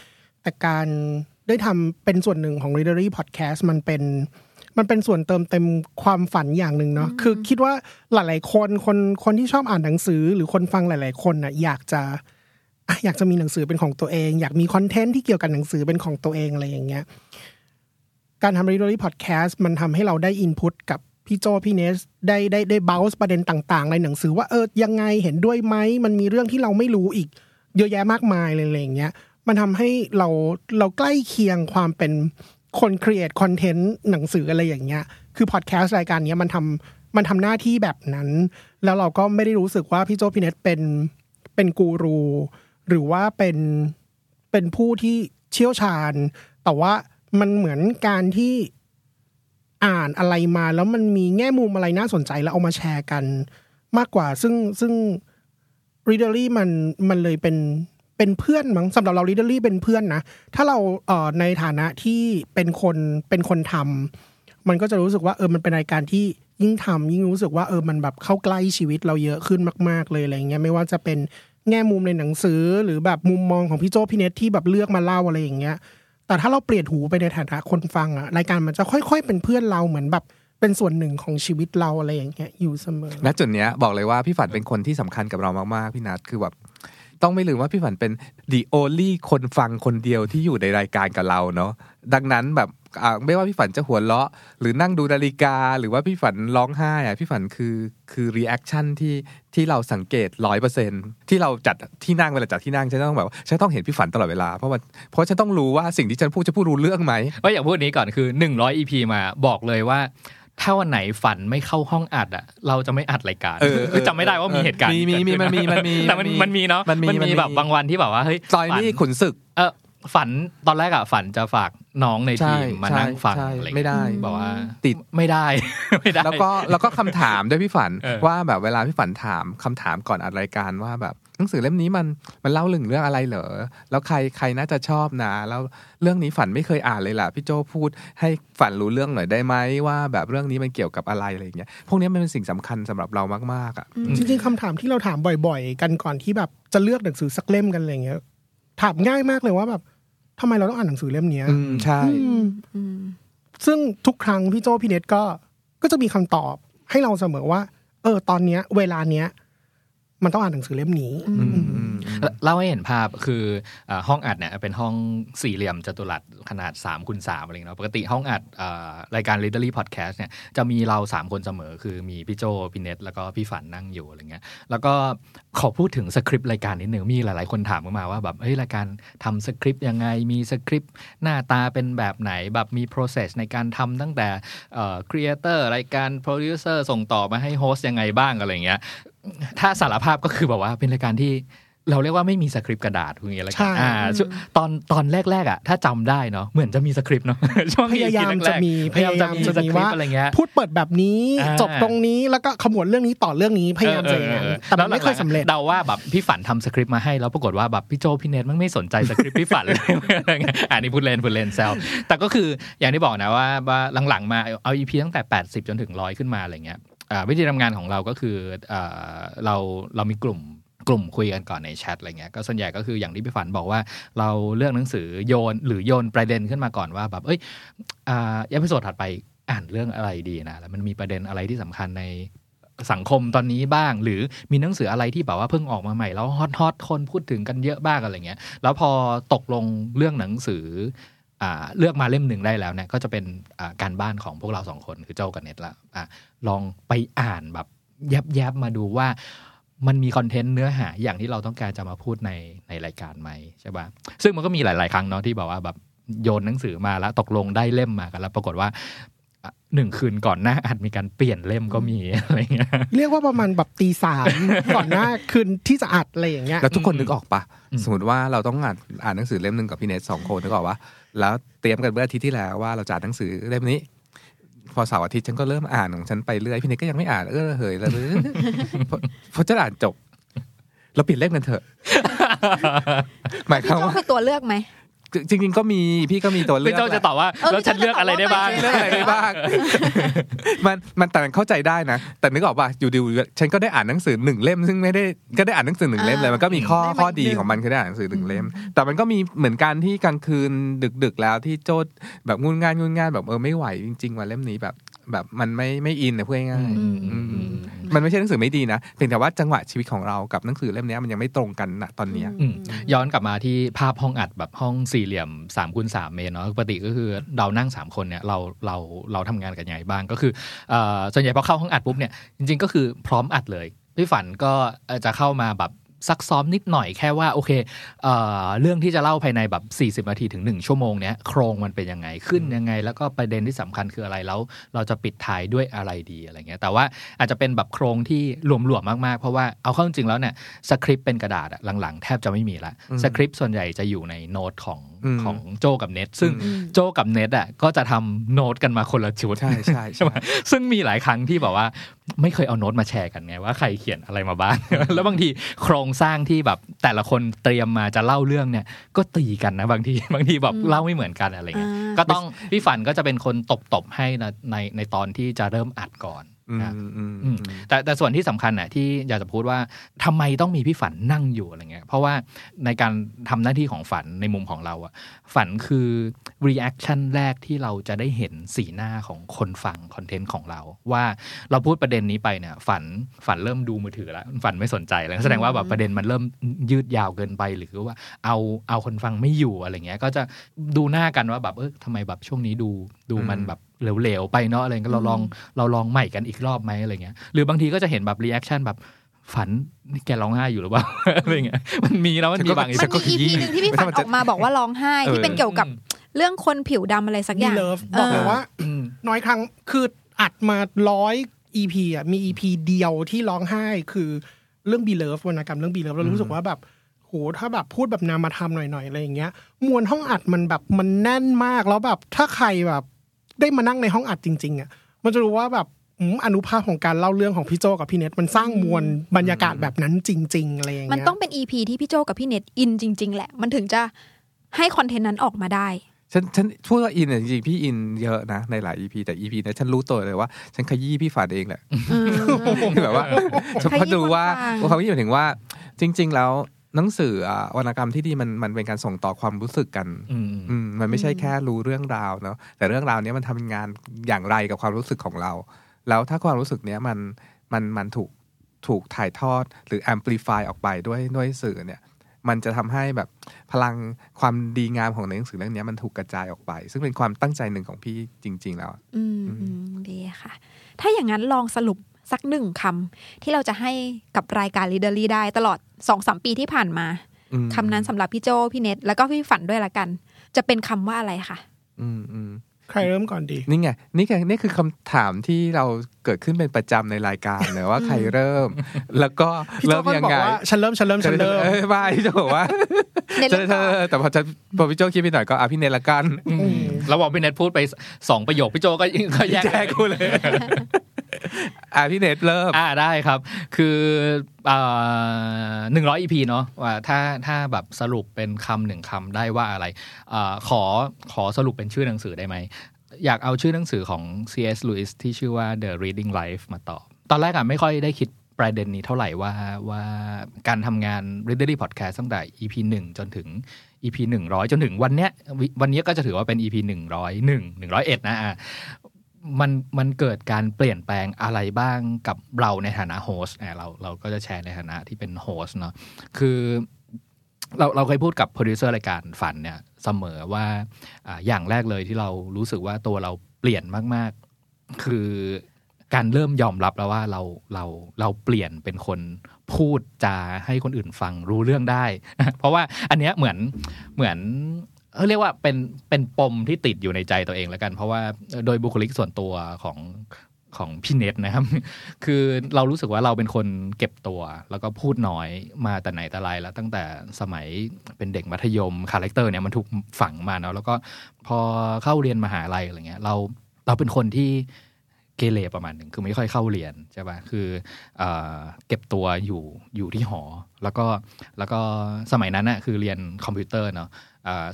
แต่การได้ทำเป็นส่วนหนึ่งของ Readery Podcast มันเป็นมันเป็นส่วนเติมเต็มความฝันอย่างหนึ่งเนาะคือคิดว่าหลาย ๆ คนคนคนที่ชอบอ่านหนังสือหรือคนฟังหลาย ๆ คนน่ะอยากจะอะอยากจะมีหนังสือเป็นของตัวเอง อยากมีคอนเทนต์ที่เกี่ยวกับหนังสือเป็นของตัวเองอะไรอย่างเงี้ยการทำ Readery Podcast มันทำให้เราได้อินพุตกับ พี่โจพี่เนสได้ได้ได้เบลส์ประเด็นต่าง ๆ ในหนังสือว่าเออยังไงเห็นด้วยไหมมันมีเรื่องที่เราไม่รู้อีกเยอะแยะมากมายเลยอะไรอย่างเงี้ยมันทำให้เราเราใกล้เคียงความเป็นคน create content หนังสืออะไรอย่างเงี้ยคือพอดแคสต์รายการนี้มันทำมันทำหน้าที่แบบนั้น แล้วเราก็ไม่ได้รู้สึกว่าพี่โจพี่เนสเป็นเป็นกูรูหรือว่าเป็นเป็นผู้ที่เชี่ยวชาญ แต่ว่ามันเหมือนการที่ อ่านอะไรมา แล้วมันมีแง่มุมอะไรน่าสนใจแล้วเอามาแชร์กันมากกว่า ซึ่งซึ่ง readerly มันมันเลยเป็นเป็นเพื่อนมั้งสำหรับเรา readerly เป็นเพื่อนนะ ถ้าเราเอ่อในฐานะที่เป็นคนเป็นคนทำมันก็จะรู้สึกว่าเออมันเป็นรายการที่ยิ่งทำยิ่งรู้สึกว่าเออมันแบบเข้าใกล้ชีวิตเราเยอะขึ้นมาก ๆ เลยอะไรเงี้ยไม่ว่าจะเป็นแง่มุมในหนังสือหรือแบบมุมมองของพี่โจพี่เนทที่แบบเลือกมาเล่าอะไรอย่างเงี้ย แต่ถ้าเราเปลี่ยนหูไปในฐานะคนฟังอะรายการมันจะค่อย ๆ เป็นเพื่อนเราเหมือนแบบเป็นส่วนหนึ่งของชีวิตเราอะไรอย่างเงี้ยอยู่เสมอ และจุดเนี้ยบอกเลยว่าพี่ฝันเป็นคนที่สำคัญกับเรามากๆพี่นัทคือแบบต้องไม่ลืมว่าพี่ฝันเป็น the only คนฟังคนเดียวที่อยู่ในรายการกับเราเนาะดังนั้นแบบ ไม่ว่าพี่ฝันจะหัวเราะ หรือนั่งดูนาฬิกา หรือว่าพี่ฝันร้องไห้อะพี่ฝันคือคือ reaction ที่ที่เราสังเกตร้อยเปอร์เซ็นที่เราจัดที่นั่งเวลาจัดที่นั่งฉันต้องแบบว่าฉันต้องเห็นพี่ฝันตลอดเวลาเพราะว่าเพราะฉันต้องรู้ว่าสิ่งที่ฉันพูดจะพูดรู้เรื่องไหมก็อย่างพูดนี้ก่อนคือ100 EP มาบอกเลยว่าถ้าวันไหนฝันไม่เข้าห้องอัดอะ เราจะไม่อัดรายการเออคือจำไม่ได้ว่ามีเหตุการณ์มีมีมีมันมีมันมีแต่มันมันมีมันมีเนาะมันมีมันมีแบบบางวันที่แบบว่าเฮ้ยซอยนี่ฝัขุนศึกเออฝันตอนแรกอะฝันจะฝาก น้องในทีมมานั่งฟังใช่อะไรไม่ได้บอกว่าติดไม่ได้ไม่ได้ แล้วก็แล้วก็คำถามด้วยพี่ฝันเออว่าแบบเวลาพี่ฝันถามคำถามก่อนอัดรายการว่าแบบหนังสือเล่มนี้มันมันเล่าเรื่องเรื่องอะไรเหรอ แล้วใครใครน่าจะชอบนะ แล้วเรื่องนี้ฝันไม่เคยอ่านเลยล่ะ พี่โจพูดให้ฝันรู้เรื่องหน่อยได้ไหมว่าแบบเรื่องนี้มันเกี่ยวกับอะไรอะไรอย่างเงี้ย พวกนี้มันเป็นสิ่งสำคัญสำหรับเรามากๆอะ จริงๆคำถามที่เราถามบ่อย ๆ กันก่อนที่แบบจะเลือกหนังสือสักเล่มกันอะไรเงี้ย ถามง่ายมากเลยว่าแบบ ทำไมเราต้องอ่านหนังสือเล่มเนี้ยอืมใช่อืมอืมซึ่งทุกครั้งพี่โจพี่เน็ตก็ก็จะมีคำตอบให้เราเสมอว่า เออ ตอนเนี้ย เวลาเนี้ย มันต้องอ่านหนังสือเล่มนี้ เล่าให้เห็นภาพคือห้องอัดเนี่ยเป็นห้องสี่เหลี่ยมจัตุรัสขนาด3คูณ3อะไรเงี้ยปกติห้องอัดรายการ Literally Podcast เนี่ยจะมีเรา 3 คนเสมอ คือมีพี่โจพี่เน็ตแล้วก็พี่ฝันนั่งอยู่อะไรเงี้ยแล้วก็ขอพูดถึงสคริปต์รายการนิดหนึ่งมีหลายๆคนถามมาว่าแบบเฮ้ยรายการทำสคริปต์ยังไงมีสคริปต์หน้าตาเป็นแบบไหนแบบมี process ในการทำตั้งแต่เอ่อ creator รายการ producer ส่งต่อมาให้โฮสยังไงบ้างอะไรเงี้ยถ้าสารภาพก็คือแบบว่าเป็นรายการที่ เราเรียกว่าไม่มีสคริปต์กระดาษอย่างเงี้ยละใช่กันอ่าช่วงตอนตอนแรกๆอะถ้าจำได้เนาะเหมือนจะมีสคริปต์เนาะช่วงพยายามจะมีพยายามจะมีสคริปว่าต์อะไรเงี้ยพูดเปิดแบบนี้อ่าจบตรงนี้แล้วก็ขมวดเรื่องนี้ต่อเรื่องนี้พยายามจะอย่างนั้นเออเออแต่มันไม่เคยแล้วหลังๆสำเร็จเดาว่าแบบพี่ฝันทำสคริปต์มาให้แล้วปรากฏว่าแบบพี่โจพี่เนทมันไม่สนใจสคริปต์พี่ฝันเลยอะไรเงี้ยอันนี้พูดเล่นพูดเล่นแซวแต่ก็คืออย่างที่บอกนะว่าว่าหลังๆมาเอา EP ตั้งแต่ 80 จนถึงร้อยขึ้นมาอะไรเงี้ยอ่าวิธีทำงานของเราก็คืออ่าเราเรามีกลุ่ม กลุ่มคุยกันก่อนในแชทอะไรเงี้ยก็ส่วนใหญ่ก็คืออย่างที่พี่ฝันบอกว่า เราเลือกหนังสือโยนหรือโยนประเด็นขึ้นมาก่อนว่าแบบเอ้ยอ่า episode ถัดไปอ่านเรื่องอะไรดีนะแล้วมันมีประเด็นอะไรที่สำคัญในสังคมตอนนี้บ้าง หรือมีหนังสืออะไรที่แบบว่าเพิ่งออกมาใหม่แล้ว hot hot คนพูดถึงกันเยอะบ้างอะไรเงี้ยแล้วพอตกลงเรื่องหนังสือเลือกมาเล่มหนึ่งได้แล้วเนี่ยก็จะเป็นการบ้านของพวกเราสองคนคือเจ้ากับเน็ตละอะลองไปอ่านแบบแยบแยบๆมาดูว่า มันมีคอนเทนต์เนื้อหาอย่างที่เราต้องการจะมาพูดในในรายการไหมใช่ปะซึ่งมันก็มีหลาย ๆ ครั้งเนาะที่แบบว่าแบบโยนหนังสือมาแล้วตกลงได้เล่มมากันแล้วปรากฏว่าอะหนึ่งคืนก่อนหน้าอัดมีการเปลี่ยนเล่มก็มีอะไรเงี้ยเรียกว่าประมาณแบบตีสามก่อนหน้าคืนที่จะอัดอะไรอย่างเงี้ยแล้วทุกคนนึกออกปะอืมสมมติว่าเราต้องอ่านอ่านหนังสือเล่มหนึ่งกับพี่เนทสองคนนึกออกปะแล้วเตรียมกันเมื่ออาทิตย์ที่แล้วว่าเราจะอ่านหนังสือเล่มนี้ พอเสาร์อาทิตย์ฉันก็เริ่มอ่านของฉันไปเรื่อยพี่เนทก็ยังไม่อ่านเออเหยแล้วพอพอจะอ่านจบเราเปลี่ยนเล่มกันเถอะหมายความโจ้ว่าคือตัวเลือกไหม จริงๆก็มีพี่ก็มีตัวเลืพี่อกโจจะตอบว่าเออแล้วฉันเลือกอะไรได้บ้างพี่เลือกอะไรได้บ้างมันมันแต่มันเข้าใจได้นะ แต่นึกออกป่ะอยู่ดีฉันก็ได้อ่านหนังสือหนึ่งเล่ม ซึ่งไม่ได้ก็ได้อ่านหนังสือหนึ่งเล่มเลยมันก็มีข้อได้มาข้อดีอีกหนึ่งของมันคือได้อ่านหนังสือหนึ่งเล่ม แต่มันก็มีเหมือนกันที่กลางคืนดึกๆแล้วที่โจทย์แบบงุนงานงุนงานแบบเออไม่ไหวจริง ๆ ว่าเล่มนี้แบบ แบบมันไม่ไม่อินนะพูดง่ายอืมๆอืมอืมมันไม่ใช่หนังสือไม่ดีนะเพียงแต่ว่าจังหวะชีวิตของเรากับหนังสือเล่มเนี้ยมันยังไม่ตรงกันนะตอนเนี้ยอืมย้อนกลับมาที่ภาพห้องอัดแบบห้องสี่เหลี่ยม3ามคูณสเมตรเนาะปกติก็คือเรานั่ง 3 คนเนี่ยเราเราเราทำงานกันยังไงบ้างก็คือเอ่อส่วนใหญ่พอเข้าห้องอัดปุ๊บเนี่ยจริงๆก็คือพร้อมอัดเลยพี่ฝันก็เอ่อจะเข้ามาแบบ ซักซ้อมนิดหน่อยแค่ว่าโอเคเอ่อเรื่องที่จะเล่าภายในแบบ 40 นาทีถึง 1 ชั่วโมงเนี้ยโครงมันเป็นยังไงขึ้นยังไง แล้วก็ประเด็นที่สำคัญคืออะไรแล้ว เราจะปิดท้ายด้วยอะไรดีอะไรเงี้ยแต่ว่าอาจจะเป็นแบบโครงที่หลวมๆมากๆ เพราะว่าเอาเข้าจริงๆแล้วเนี่ยสคริปต์เป็นกระดาษอะหลังๆ แทบจะไม่มีละอืมสคริปต์ส่วนใหญ่จะอยู่ในโน้ตของอืม ของโจกับเน็ตซึ่งอืมโจกับเน็ตอะก็จะทำโน้ตกันมาคนละชุดใช่ใช่ใช่ไหมซึ่งมีหลายครั้งที่แบบว่า ไม่เคยเอาโน้ตมาแชร์กันไงว่าใครเขียนอะไรมาบ้างแล้วบางทีโครงสร้างที่แบบแต่ละคนเตรียมมาจะเล่าเรื่องเนี่ย ก็ตีกันนะบางทีบางทีแบบอืมเล่าไม่เหมือนกันอะไรเงี้ยอ่าก็ต้องพี่ฝันก็จะเป็นคนตบตบๆให้นะในในตอนที่จะเริ่มอัดก่อน อืมนะอืมอืมอืมแต่แต่ส่วนที่สำคัญน่ะที่อยากจะพูดว่าทำไมต้องมีพี่ฝันนั่งอยู่อะไรเงี้ยเพราะว่าในการทำหน้าที่ของฝันในมุมของเราอะฝันคือ reaction แรกที่เราจะได้เห็นสีหน้าของคนฟัง content ของเรา ว่าเราพูดประเด็นนี้ไปเนี่ยฝันฝันเริ่มดูมือถือแล้ว ฝันไม่สนใจแล้วแสดงว่าแบบประเด็นมันเริ่มยืดยาวเกินไปหรือว่าเอาเอาคนฟังไม่อยู่อะไรเงี้ย ก็จะดูหน้ากันว่าแบบเออทำไมแบบช่วงนี้ดูดูมันแบบเหลวๆไปเนาะอะไรเงี้ยเราลองเราลองใหม่กันอีกรอบไหมอะไรเงี้ยหรือบางทีก็จะเห็นแบบ reaction แบบ ฝันนี่แกร้องไห้อยู่หรือเปล่าอะไรเงี้ยมันมีแล้วมันมีบางฉัมันก็มีขยี้ EP หนึ่งที่พี่ฝันออกมาบอกว่าร้องไห้เออที่เป็นเกี่ยวกับเรื่องคนผิวดำอะไรสักอมีย่างเลิฟบอกเลยเออว่าอืมน้อยครั้งคืออัดมาร้อย EP อะมี EP เดียวที่ร้องไห้คือเรื่องบีเลิฟวรรณกรรมเรื่องบีเลิฟเรารู้สึกว่าแบบโหถ้าแบบพูดแบบนามธรรมหน่อยๆอะไรอย่างเงี้ย มวลห้องอัดมันแบบมันแน่นมากแล้วแบบถ้าใครแบบ ได้มานั่งในห้องอัดจริง ๆ อะ มันจะรู้ว่าแบบ อืมอนุภาพของการเล่าเรื่องของพี่โจกับพี่เน็ตมันสร้างมวลบรรยากาศแบบนั้นจริงๆอะไรอย่างมันเงี้ยต้องเป็น EP ที่พี่โจกับพี่เน็ตอินจริง ๆ แหละ มันถึงจะให้คอนเทนต์นั้นออกมาได้ฉันฉันพูดว่าอินเนี่ยจริงๆพี่อินเยอะนะในหลาย EP แต่ EP เนี่ยฉันรู้ตัวเลยว่า ฉันขยี้พี่ฝันเองแหละแบบว่าเฉพาะดูว่าขยี้คนฟังความที่หมายถึงว่า จริง ๆ แล้วหนังสืออะวรรณกรรมที่ดีมันมันเป็นการส่งต่อความรู้สึกกันอืมอืมมันไม่ใช่แค่รู้เรื่องราวเนาะแต่เรื่องราวเนี้ยมันทำงานอย่างไรกับความรู้สึกของเรา แล้วถ้าความรู้สึกเนี้ยมันมันมันถูกถูกถ่ายทอดหรือ amplify ออกไปด้วยด้วยสื่อเนี่ยมันจะทำให้แบบพลังความดีงามของหนังสือเรื่องเนี้ยมันถูกกระจายออกไป ซึ่งเป็นความตั้งใจหนึ่งของพี่จริง ๆ แล้ว อืมอืมดีค่ะ ถ้าอย่างนั้นลองสรุปสักหนึ่งคำที่เราจะให้กับรายการ Leaderly ได้ตลอดสองสามปีที่ผ่านมาอืมคำนั้นสำหรับพี่โจพี่เน็ตแล้วก็พี่ฝันด้วยละกัน จะเป็นคำว่าอะไรคะอืมอืม ใครเริ่มก่อนดี นี่ไงนี่ไงนี่คือคำถามที่เราเกิดขึ้นเป็นประจำในรายการเนอะว่าใครเริ่ม แล้วก็พี่โจเริ่มก็ยังบอกไงว่าฉันเริ่มฉันเริ่มฉันเริ่มเออไม่พี่โจบอกว่าเน็ตเธเริ่อมเธก่ออนแต่พอฉันพอพี่โจคิดไปหน่อยก็อะพี่เนทละกันแล้วบอกพี่เน็ตพูดไปสองประโยคพี่โจก็ก็แยกแจกกูเลย อะพี่เนทเริ่มอ่าได้ครับ คือหนึ่งร้อยอีพีเนาะว่าถ้าถ้าแบบสรุปเป็นคำหนึ่งคำได้ว่าอะไรอขอขอสรุปเป็นชื่อหนังสือได้ไหม อยากเอาชื่อหนังสือของ C.S. Lewis ที่ชื่อว่า The Reading Life มาตอบ ตอนแรกอะไม่ค่อยได้คิดประเด็นนี้เท่าไหร่ว่าว่าการทำงาน Readery Podcast ตั้งแต่ EP 1 จนถึง EP 100 จนถึงวันเนี้ยวันเนี้ยก็จะถือว่าเป็น EP 101 101 นะอะ มันมันเกิดการเปลี่ยนแปลงอะไรบ้างกับเราในฐานะ host อะเราเราก็จะแชร์ในฐานะที่เป็น host เนาะคือเราเราเคยพูดกับโปรดิวเซอร์รายการฝันเนี่ยเสมอว่าออย่างแรกเลยที่เรารู้สึกว่าตัวเราเปลี่ยนมาก ๆ คือการเริ่มยอมรับแล้วว่าเราเราเราเปลี่ยนเป็นคนพูดจาให้คนอื่นฟังรู้เรื่องได้ เพราะว่าอันเนี้ยเหมือนเหมือน เออเรียกว่าเป็นเป็นปมที่ติดอยู่ในใจตัวเองแล้วกัน เพราะว่าโดยบุคลิกส่วนตัวของของพี่เนสนะครับ คือเรารู้สึกว่าเราเป็นคนเก็บตัว แล้วก็พูดน้อยมาแต่ไหนแต่ไรแล้ว ตั้งแต่สมัยเป็นเด็กมัธยม character เนี่ยมันถูกฝังมาเนาะแล้วก็พอเข้าเรียนมหาลัยอะไรเงี้ยเราเราเป็นคนที่เกเรประมาณหนึ่งคือไม่ค่อยเข้าเรียนใช่ปะคือเอเก็บตัวอยู่อยู่ที่หอ แล้วก็แล้วก็สมัยนั้นน่ะคือเรียนคอมพิวเตอร์เนาะ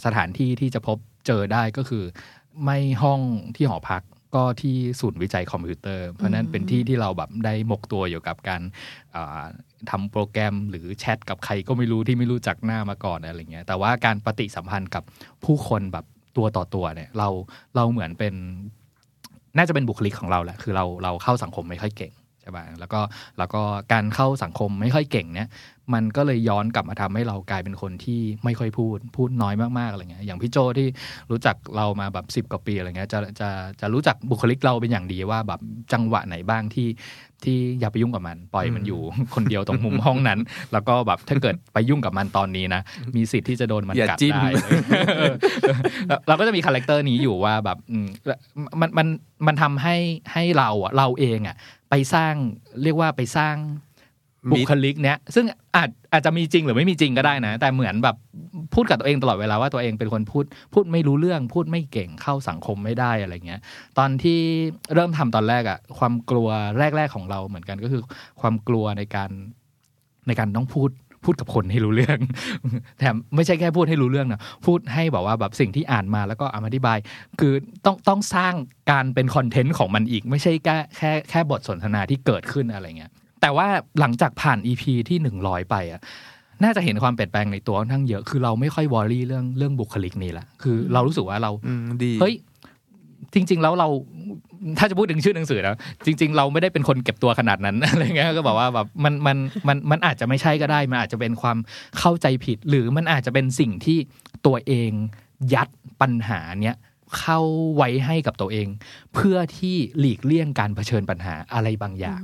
สถานที่ที่จะพบเจอได้ก็คือ ไม่ห้องที่หอพักก็ที่ศูนย์วิจัยคอมพิวเตอร์ เพราะฉะนั้นเป็นที่ที่เราแบบได้หมกตัวอยู่กับการอ่าทำโปรแกรมหรือแชทกับใครก็ไม่รู้ที่ไม่รู้จักหน้ามาก่อนอะไรเงี้ยแต่ว่าการปฏิสัมพันธ์กับผู้คนแบบตัวต่อตัวเนี่ยเราเราเหมือนเป็น น่าจะเป็นบุคลิกของเราแหละคือเราเราเข้าสังคมไม่ค่อยเก่ง ใช่ป่ะแล้วก็แล้วก็การเข้าสังคมไม่ค่อยเก่งเนี่ยมันก็เลยย้อนกลับมาทำให้เรากลายเป็นคนที่ไม่ค่อยพูด พูดน้อยมากๆอะไรเงี้ยอย่างพี่โจที่รู้จักเรามาแบบสิบ10 กว่าปีอะไรเงี้ยจะจะจะรู้จักบุคลิกเราเป็นอย่างดีว่าแบบจังหวะไหนบ้างที่ที่อย่าไปยุ่งกับมัน ปล่อยมันอยู่คนเดียวตรงมุมห้องนั้น แล้วก็แบบถ้าเกิดไปยุ่งกับมันตอนนี้นะ มีสิทธิ์ที่จะโดนมันอย่ากัดจิ้มได้เราก็จะมี character นี้อยู่ว่าแบบอืมมันมันมันทำให้ให้เราอะเราเองอะ ไปสร้างเรียกว่าไปสร้างบุคลิกเนี้ยซึ่งอาจอาจจะมีจริงหรือไม่มีจริงก็ได้นะ แต่เหมือนแบบพูดกับตัวเองตลอดเวลาว่าตัวเองเป็นคนพูด พูดไม่รู้เรื่อง พูดไม่เก่งเข้าสังคมไม่ได้อะไรเงี้ย ตอนที่เริ่มทำตอนแรกอะความกลัวแรก ๆของเราเหมือนกันก็คือ ความกลัวในการในการต้องพูด พูดกับคนให้รู้เรื่องแถมไม่ใช่แค่พูดให้รู้เรื่องนะพูดให้แบบว่าแบบสิ่งที่อ่านมาแล้วก็เอามาอธิบาย คือต้องต้องสร้างการเป็นคอนเทนต์ของมันอีก ไม่ใช่แค่แค่แค่บทสนทนาที่เกิดขึ้นอะไรเงี้ยแต่ว่าหลังจากผ่าน EP ที่หนึ่งร้อยไปอะน่าจะเห็นความเปลี่ยนแปลงในตัวค่อนข้างเยอะ คือเราไม่ค่อยวอรี่เรื่องเรื่องบุคลิกนี่แหละ คือเรารู้สึกว่าเราอืมดีเฮ้ย จริง ๆ แล้วเราถ้าจะพูดถึงชื่อหนังสือนะจริง ๆ เราไม่ได้เป็นคนเก็บตัวขนาดนั้นอะไรเงี้ยก็บอกว่าแบบมันมันมันมันอาจจะไม่ใช่ก็ได้ มันอาจจะเป็นความเข้าใจผิด หรือมันอาจจะเป็นสิ่งที่ตัวเองยัดปัญหาเนี้ยเข้าไว้ให้กับตัวเอง เพื่อที่หลีกเลี่ยงการเผชิญปัญหาอะไรบางอย่าง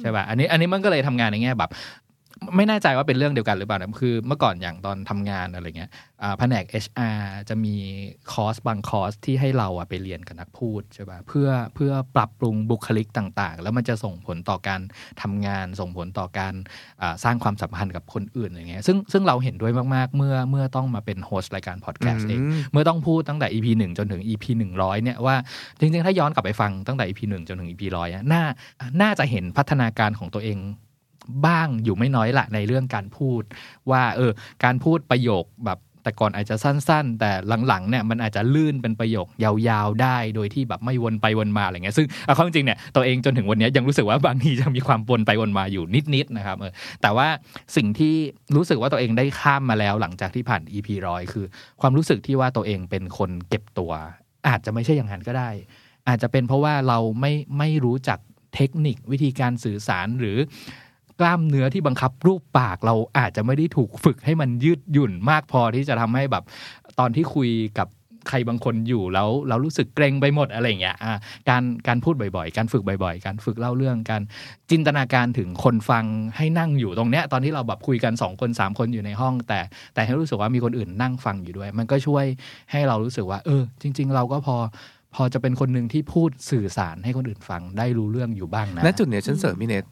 ใช่ป่ะอันนี้อันนี้มันก็เลยทำงานในแง่แบบ ไม่แน่ใจว่าเป็นเรื่องเดียวกันหรือเปล่านะคือเมื่อก่อนอย่างตอนทำงานอะไรเงี้ยอ่าแผนก HR จะมีคอร์สบางคอร์สที่ให้เราอะไปเรียนกับนักพูดใช่ป่ะเพื่อเพื่อปรับปรุงบุคลิกต่าง ๆ แล้วมันจะส่งผลต่อการทำงาน ส่งผลต่อการอ่าสร้างความสัมพันธ์กับคนอื่นอะไรเงี้ยซึ่งซึ่งเราเห็นด้วยมากๆ เมื่อเมื่อต้องมาเป็นโฮสต์รายการพอดแคสต์เองอืมเมื่อต้องพูดตั้งแต่ EP หนึ่งจนถึง EP หนึ่งร้อยเนี่ยว่าจริงๆ ถ้าย้อนกลับไปฟังตั้งแต่ EP หนึ่งจนถึง EP ร้อยอะน่าน่าจะเห็นพัฒนาการของตัวเอง บ้างอยู่ไม่น้อยละในเรื่องการพูด ว่าเออการพูดประโยคแบบแต่ก่อนอาจจะสั้น ๆ แต่หลังๆเนี่ยมันอาจจะลื่นเป็นประโยคยาวๆได้ โดยที่แบบไม่วนไปวนมาอะไรเงี้ยซึ่งเอาเข้าจริงเนี่ยตัวเองจนถึงวันนี้ยยังรู้สึกว่าบางทีจะมีความวนไปวนมาอยู่นิดๆนะครับเออแต่ว่าสิ่งที่รู้สึกว่าตัวเองได้ข้ามมาแล้วหลังจากที่ผ่าน EP ร้อยคือ ความรู้สึกที่ว่าตัวเองเป็นคนเก็บตัว อาจจะไม่ใช่อย่างนั้นก็ได้ อาจจะเป็นเพราะว่าเราไม่ไม่รู้จักเทคนิควิธีการสื่อสารหรือ กล้ามเนื้อที่บังคับรูปปากเราอาจจะไม่ได้ถูกฝึกให้มันยืดหยุ่นมากพอที่จะทำให้แบบตอนที่คุยกับใครบางคนอยู่แล้วเรารู้สึกเกรงไปหมดอะไรอย่างเงี้ยการการพูดบ่อยๆ การฝึกบ่อยๆ การฝึกเล่าเรื่องการจินตนาการถึงคนฟังให้นั่งอยู่ตรงเนี้ยตอนที่เราแบบคุยกันสองคนสามคนอยู่ในห้อง แต่แต่ให้รู้สึกว่ามีคนอื่นนั่งฟังอยู่ด้วย มันก็ช่วยให้เรารู้สึกว่า เออ จริง ๆ เราก็พอ พอจะเป็นคนหนึ่งที่พูดสื่อสารให้คนอื่นฟังได้รู้เรื่องอยู่บ้างนะณจุดเนี้ยฉันเสริมพี่เนท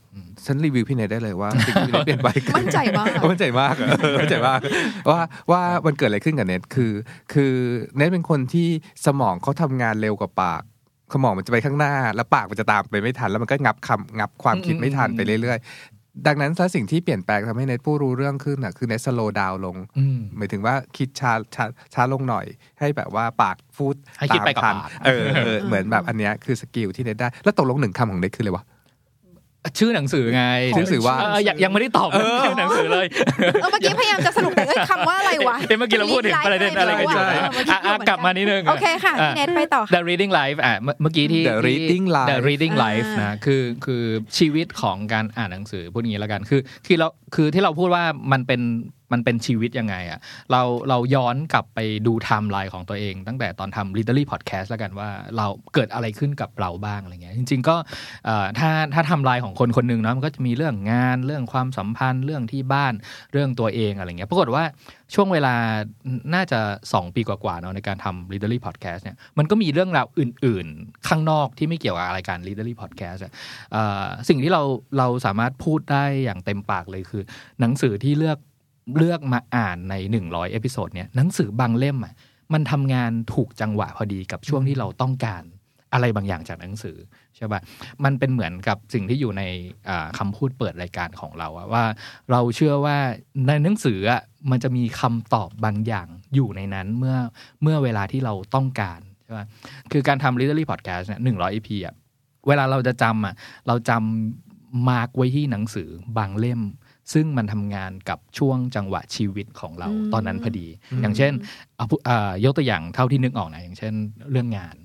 ฉันรีวิวพี่เนทได้เลยว่าสิ่งที่พี่เนทเปลี่ยนไปคือมั่นใจมากมั่นใจมากเออมั่นใจมากว่าว่ามันเกิดอะไรขึ้นกับเน็ตคือ คือเน็ตเป็นคนที่สมองเขาทำงานเร็วกว่าปากสมองมันจะไปข้างหน้า แล้วปากมันจะตามไปไม่ทัน แล้วมันก็งับคำงับความคิดไม่ทันไปเรื่อยๆ ดังนั้นถ้าสิ่งที่เปลี่ยนแปลงทำให้เน็ตพูดรู้เรื่องขึ้นน่ะคือเน็ต slow down ลงอืมหมายถึงว่าคิดช้าช้าช้าลงหน่อย ให้แบบว่าปากพูดให้คิดไปกับตามทันปากเออเออเหมือนแบบอันเนี้ยคือ skill ที่เน็ตได้ แล้วตกลงหนึ่งคำของเน็ตคืออะไรวะ ชื่อหนังสือไงชื่อหนังสือว่าเยังยังไม่ได้ตอบชื่อหนังสือเลยเออเมื่อกี้พยายามจะสรุปแต่เอ้ยคำว่าอะไรวะเอ้ยเมื่อกี้เราพูดถึงประเด็นอะไรกันอยู่เนะเมื่อกี้อะอะพูดเหนนกลับมานิดนึงโอเคค่ะอะพี่เน็ตไปต่อค่ะ The Reading Life อะเมื่อเมื่อกี้ที่ The ที่ Reading Life The Reading Life อ่านนะคือคือชีวิตของการอ่านหนังสือพูดอย่างนี้แล้วกันคือคือเราคือที่เราพูดว่ามันเป็น มันเป็นชีวิตยังไงอะเราเราย้อนกลับไปดูไทม์ไลน์ของตัวเอง ตั้งแต่ตอนทำ Literally Podcast แล้วกันว่าเราเกิดอะไรขึ้นกับเราบ้างอะไรเงี้ยจริง ๆ ก็ถ้าถ้าทำลายของคนคนหนึ่งเนาะมันก็จะมีเรื่องงานเรื่องความสัมพันธ์เรื่องที่บ้านเรื่องตัวเองอะไรเงี้ยปรากฏว่าช่วงเวลาน่าจะ 2 ปีกว่าๆเนาะในการทำ Readery Podcast เนี่ยมันก็มีเรื่องราวอื่น ๆ ข้างนอกที่ไม่เกี่ยวกับรายการ Readery Podcast อะเอ่อสิ่งที่เราเราสามารถพูดได้อย่างเต็มปากเลยคือ หนังสือที่เลือก เลือกมาอ่านใน 100 episode เนี่ยหนังสือบางเล่มอะมันทำงานถูกจังหวะพอดีกับช่วงที่เราต้องการอะไรบางอย่างจากหนังสือใช่ปะมันเป็นเหมือนกับสิ่งที่อยู่ในอ่าคำพูดเปิดรายการของเราอะว่าเราเชื่อว่าในหนังสือมันจะมีคำตอบบางอย่างอยู่ในนั้นเมื่อเมื่อเวลาที่เราต้องการใช่ปะคือการทำ literally podcast เนี่ยหนึ่งร้อย EP อะ เวลาเราจะจำอะเราจำมาร์กไว้ที่หนังสือบางเล่ม ซึ่งมันทำงานกับช่วงจังหวะชีวิตของเราอืมตอนนั้นพอดี อย่างเช่นเอาพูอ่ายกตัวอย่างเท่าที่นึกออกนะอย่างเช่น เรื่องงาน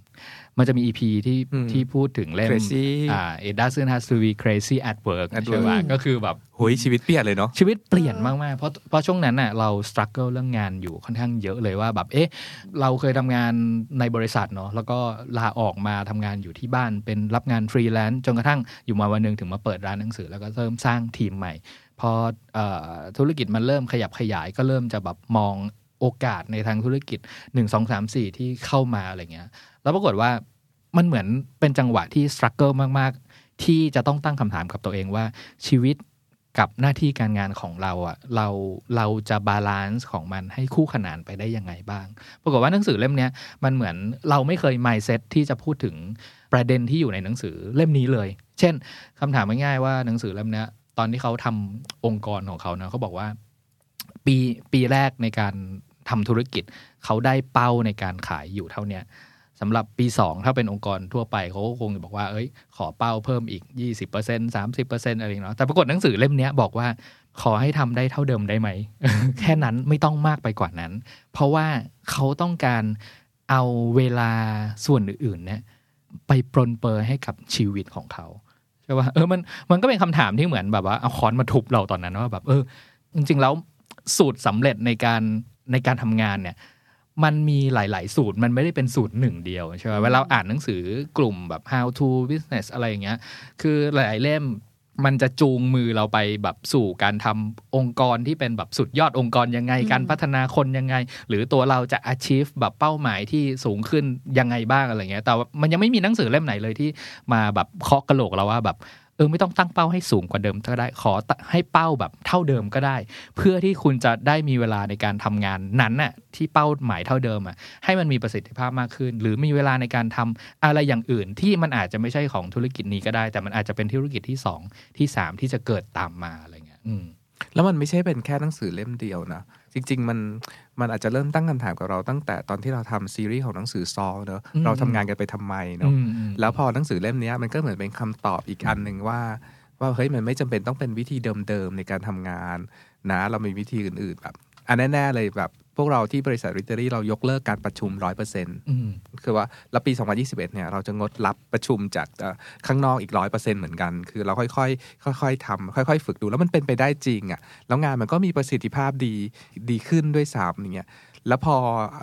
มันจะมี EP ที่อืมที่พูดถึงเล่ม Crazy อ่า it doesn't have to be crazy at work at ใช่ไหม work ก็คือแบบโหยชีวิตเปลี่ยนเลยเนาะชีวิตเปลี่ยนมาก ๆ เพราะเพราะช่วงนั้นน่ะเราส t รั g เกิลเรื่องงานอยู่ค่อนข้างเยอะเลยว่าแบบเอ๊ะเราเคยทำงานในบริษัทเนาะแล้วก็ลาออกมาทำงานอยู่ที่บ้านเป็นรับงานฟรีแลนซ์จนกระทั่งอยู่มาวันหนึ่งถึงมาเปิดร้านหนังสือ แล้วก็เริ่มสร้างทีมใหม่พอเออธุรกิจมันเริ่มขยับขยายก็เริ่มจะแบบมองโอกาสในทางธุรกิจ 1 2 3 4 ที่เข้ามาอะไรเงี้ย แล้วปรากฏว่า มันเหมือนเป็นจังหวะที่ส t รั g เกิลมากๆ ที่จะต้องตั้งคำถามกับตัวเองว่าชีวิตกับหน้าที่การงานของเราอะเราเราจะ balance ของมันให้คู่ขนานไปได้ยังไงบ้าง ปรากฏว่าหนังสือเล่มนี้มันเหมือนเราไม่เคย mindset ที่จะพูดถึงประเด็นที่อยู่ในหนังสือเล่มนี้เลย เช่นคำถามง่ายๆว่าหนังสือเล่มนี้ตอนที่เขาทำองค์กรของเขาเนะเขาบอกว่า ปีปีแรกในการทำธุรกิจ เขาได้เป้าในการขายอยู่เท่าเนี้ย สำหรับปี 2 ถ้าเป็นองค์กรทั่วไปเขาก็คงจะบอกว่าเอ้ย ขอเป้าเพิ่มอีก 20% 30%อะไรอย่างเนาะแต่ปรากฏหนังสือเล่มนี้บอกว่าขอให้ทำได้เท่าเดิมได้ไหม แค่นั้นไม่ต้องมากไปกว่านั้น เพราะว่าเขาต้องการเอาเวลาส่วนอื่นๆเนี่ยไปปรนเปรอให้กับชีวิตของเขาใช่ป่ะเออมันมันก็เป็นคำถามที่เหมือนแบบว่าเอาค้อนมาทุบเราตอนนั้นว่าแบบเออจริงๆแล้วสูตรสำเร็จในการในการทำงานเนี่ย มันมีหลาย ๆ สูตรมันไม่ได้เป็นสูตรหนึ่งเดียวใช่ไหมเวลาเราอ่านหนังสือกลุ่มแบบ how to business อะไรอย่างเงี้ย คือหลายๆเล่มมันจะจูงมือเราไปแบบสู่การทำองค์กรที่เป็นแบบสุดยอดองค์กรยังไง การพัฒนาคนยังไง หรือตัวเราจะ achieve แบบเป้าหมายที่สูงขึ้นยังไงบ้างอะไรเงี้ย แต่ว่ามันยังไม่มีหนังสือเล่มไหนเลยที่มาแบบเคาะกระโหลกเราว่าแบบเออไม่ต้องตั้งเป้าให้สูงกว่าเดิมก็ได้ขอให้เป้าแบบเท่าเดิมก็ได้ เพื่อที่คุณจะได้มีเวลาในการทำงานนั้นน่ะที่เป้าหมายเท่าเดิมอะให้มันมีประสิทธิภาพมากขึ้น หรือมีเวลาในการทำอะไรอย่างอื่นที่มันอาจจะไม่ใช่ของธุรกิจนี้ก็ได้ แต่มันอาจจะเป็นธุรกิจที่สองที่สามที่จะเกิดตามมาอะไรเงี้ยอืมแล้วมันไม่ใช่เป็นแค่หนังสือเล่มเดียวนะจริง ๆ มัน มันอาจจะเริ่มตั้งคำถามกับเราตั้งแต่ตอนที่เราทำซีรีส์ของหนังสือซอลเนอะอืมเราทำงานกันไปทำไมเนอะอืมอืมแล้วพอหนังสือเล่มเนี้ยมันก็เหมือนเป็นคำตอบอีกอันหนึ่งว่าว่าเฮ้ยมันไม่จำเป็นต้องเป็นวิธีเดิมๆในการทำงานนะ เรามีวิธีอื่นๆแบบอันแน่ๆเลยแบบ พวกเราที่บริษัทริตเตอรี่เรายกเลิกการประชุมร้อยเปอร์เซ็นต์อืมคือว่าแล้วปี 2021 เนี่ยเราจะงดรับประชุมจากเอ่อข้างนอกอีกร้อยเปอร์เซ็นต์เหมือนกัน คือเราค่อยๆค่อยๆทำค่อย ๆ ฝึกดูแล้วมันเป็นไปได้จริงอะ่ะแล้วงานมันก็มีประสิทธิภาพดีดีขึ้นด้วยซ้ำอย่างเงี้ยแล้วพอ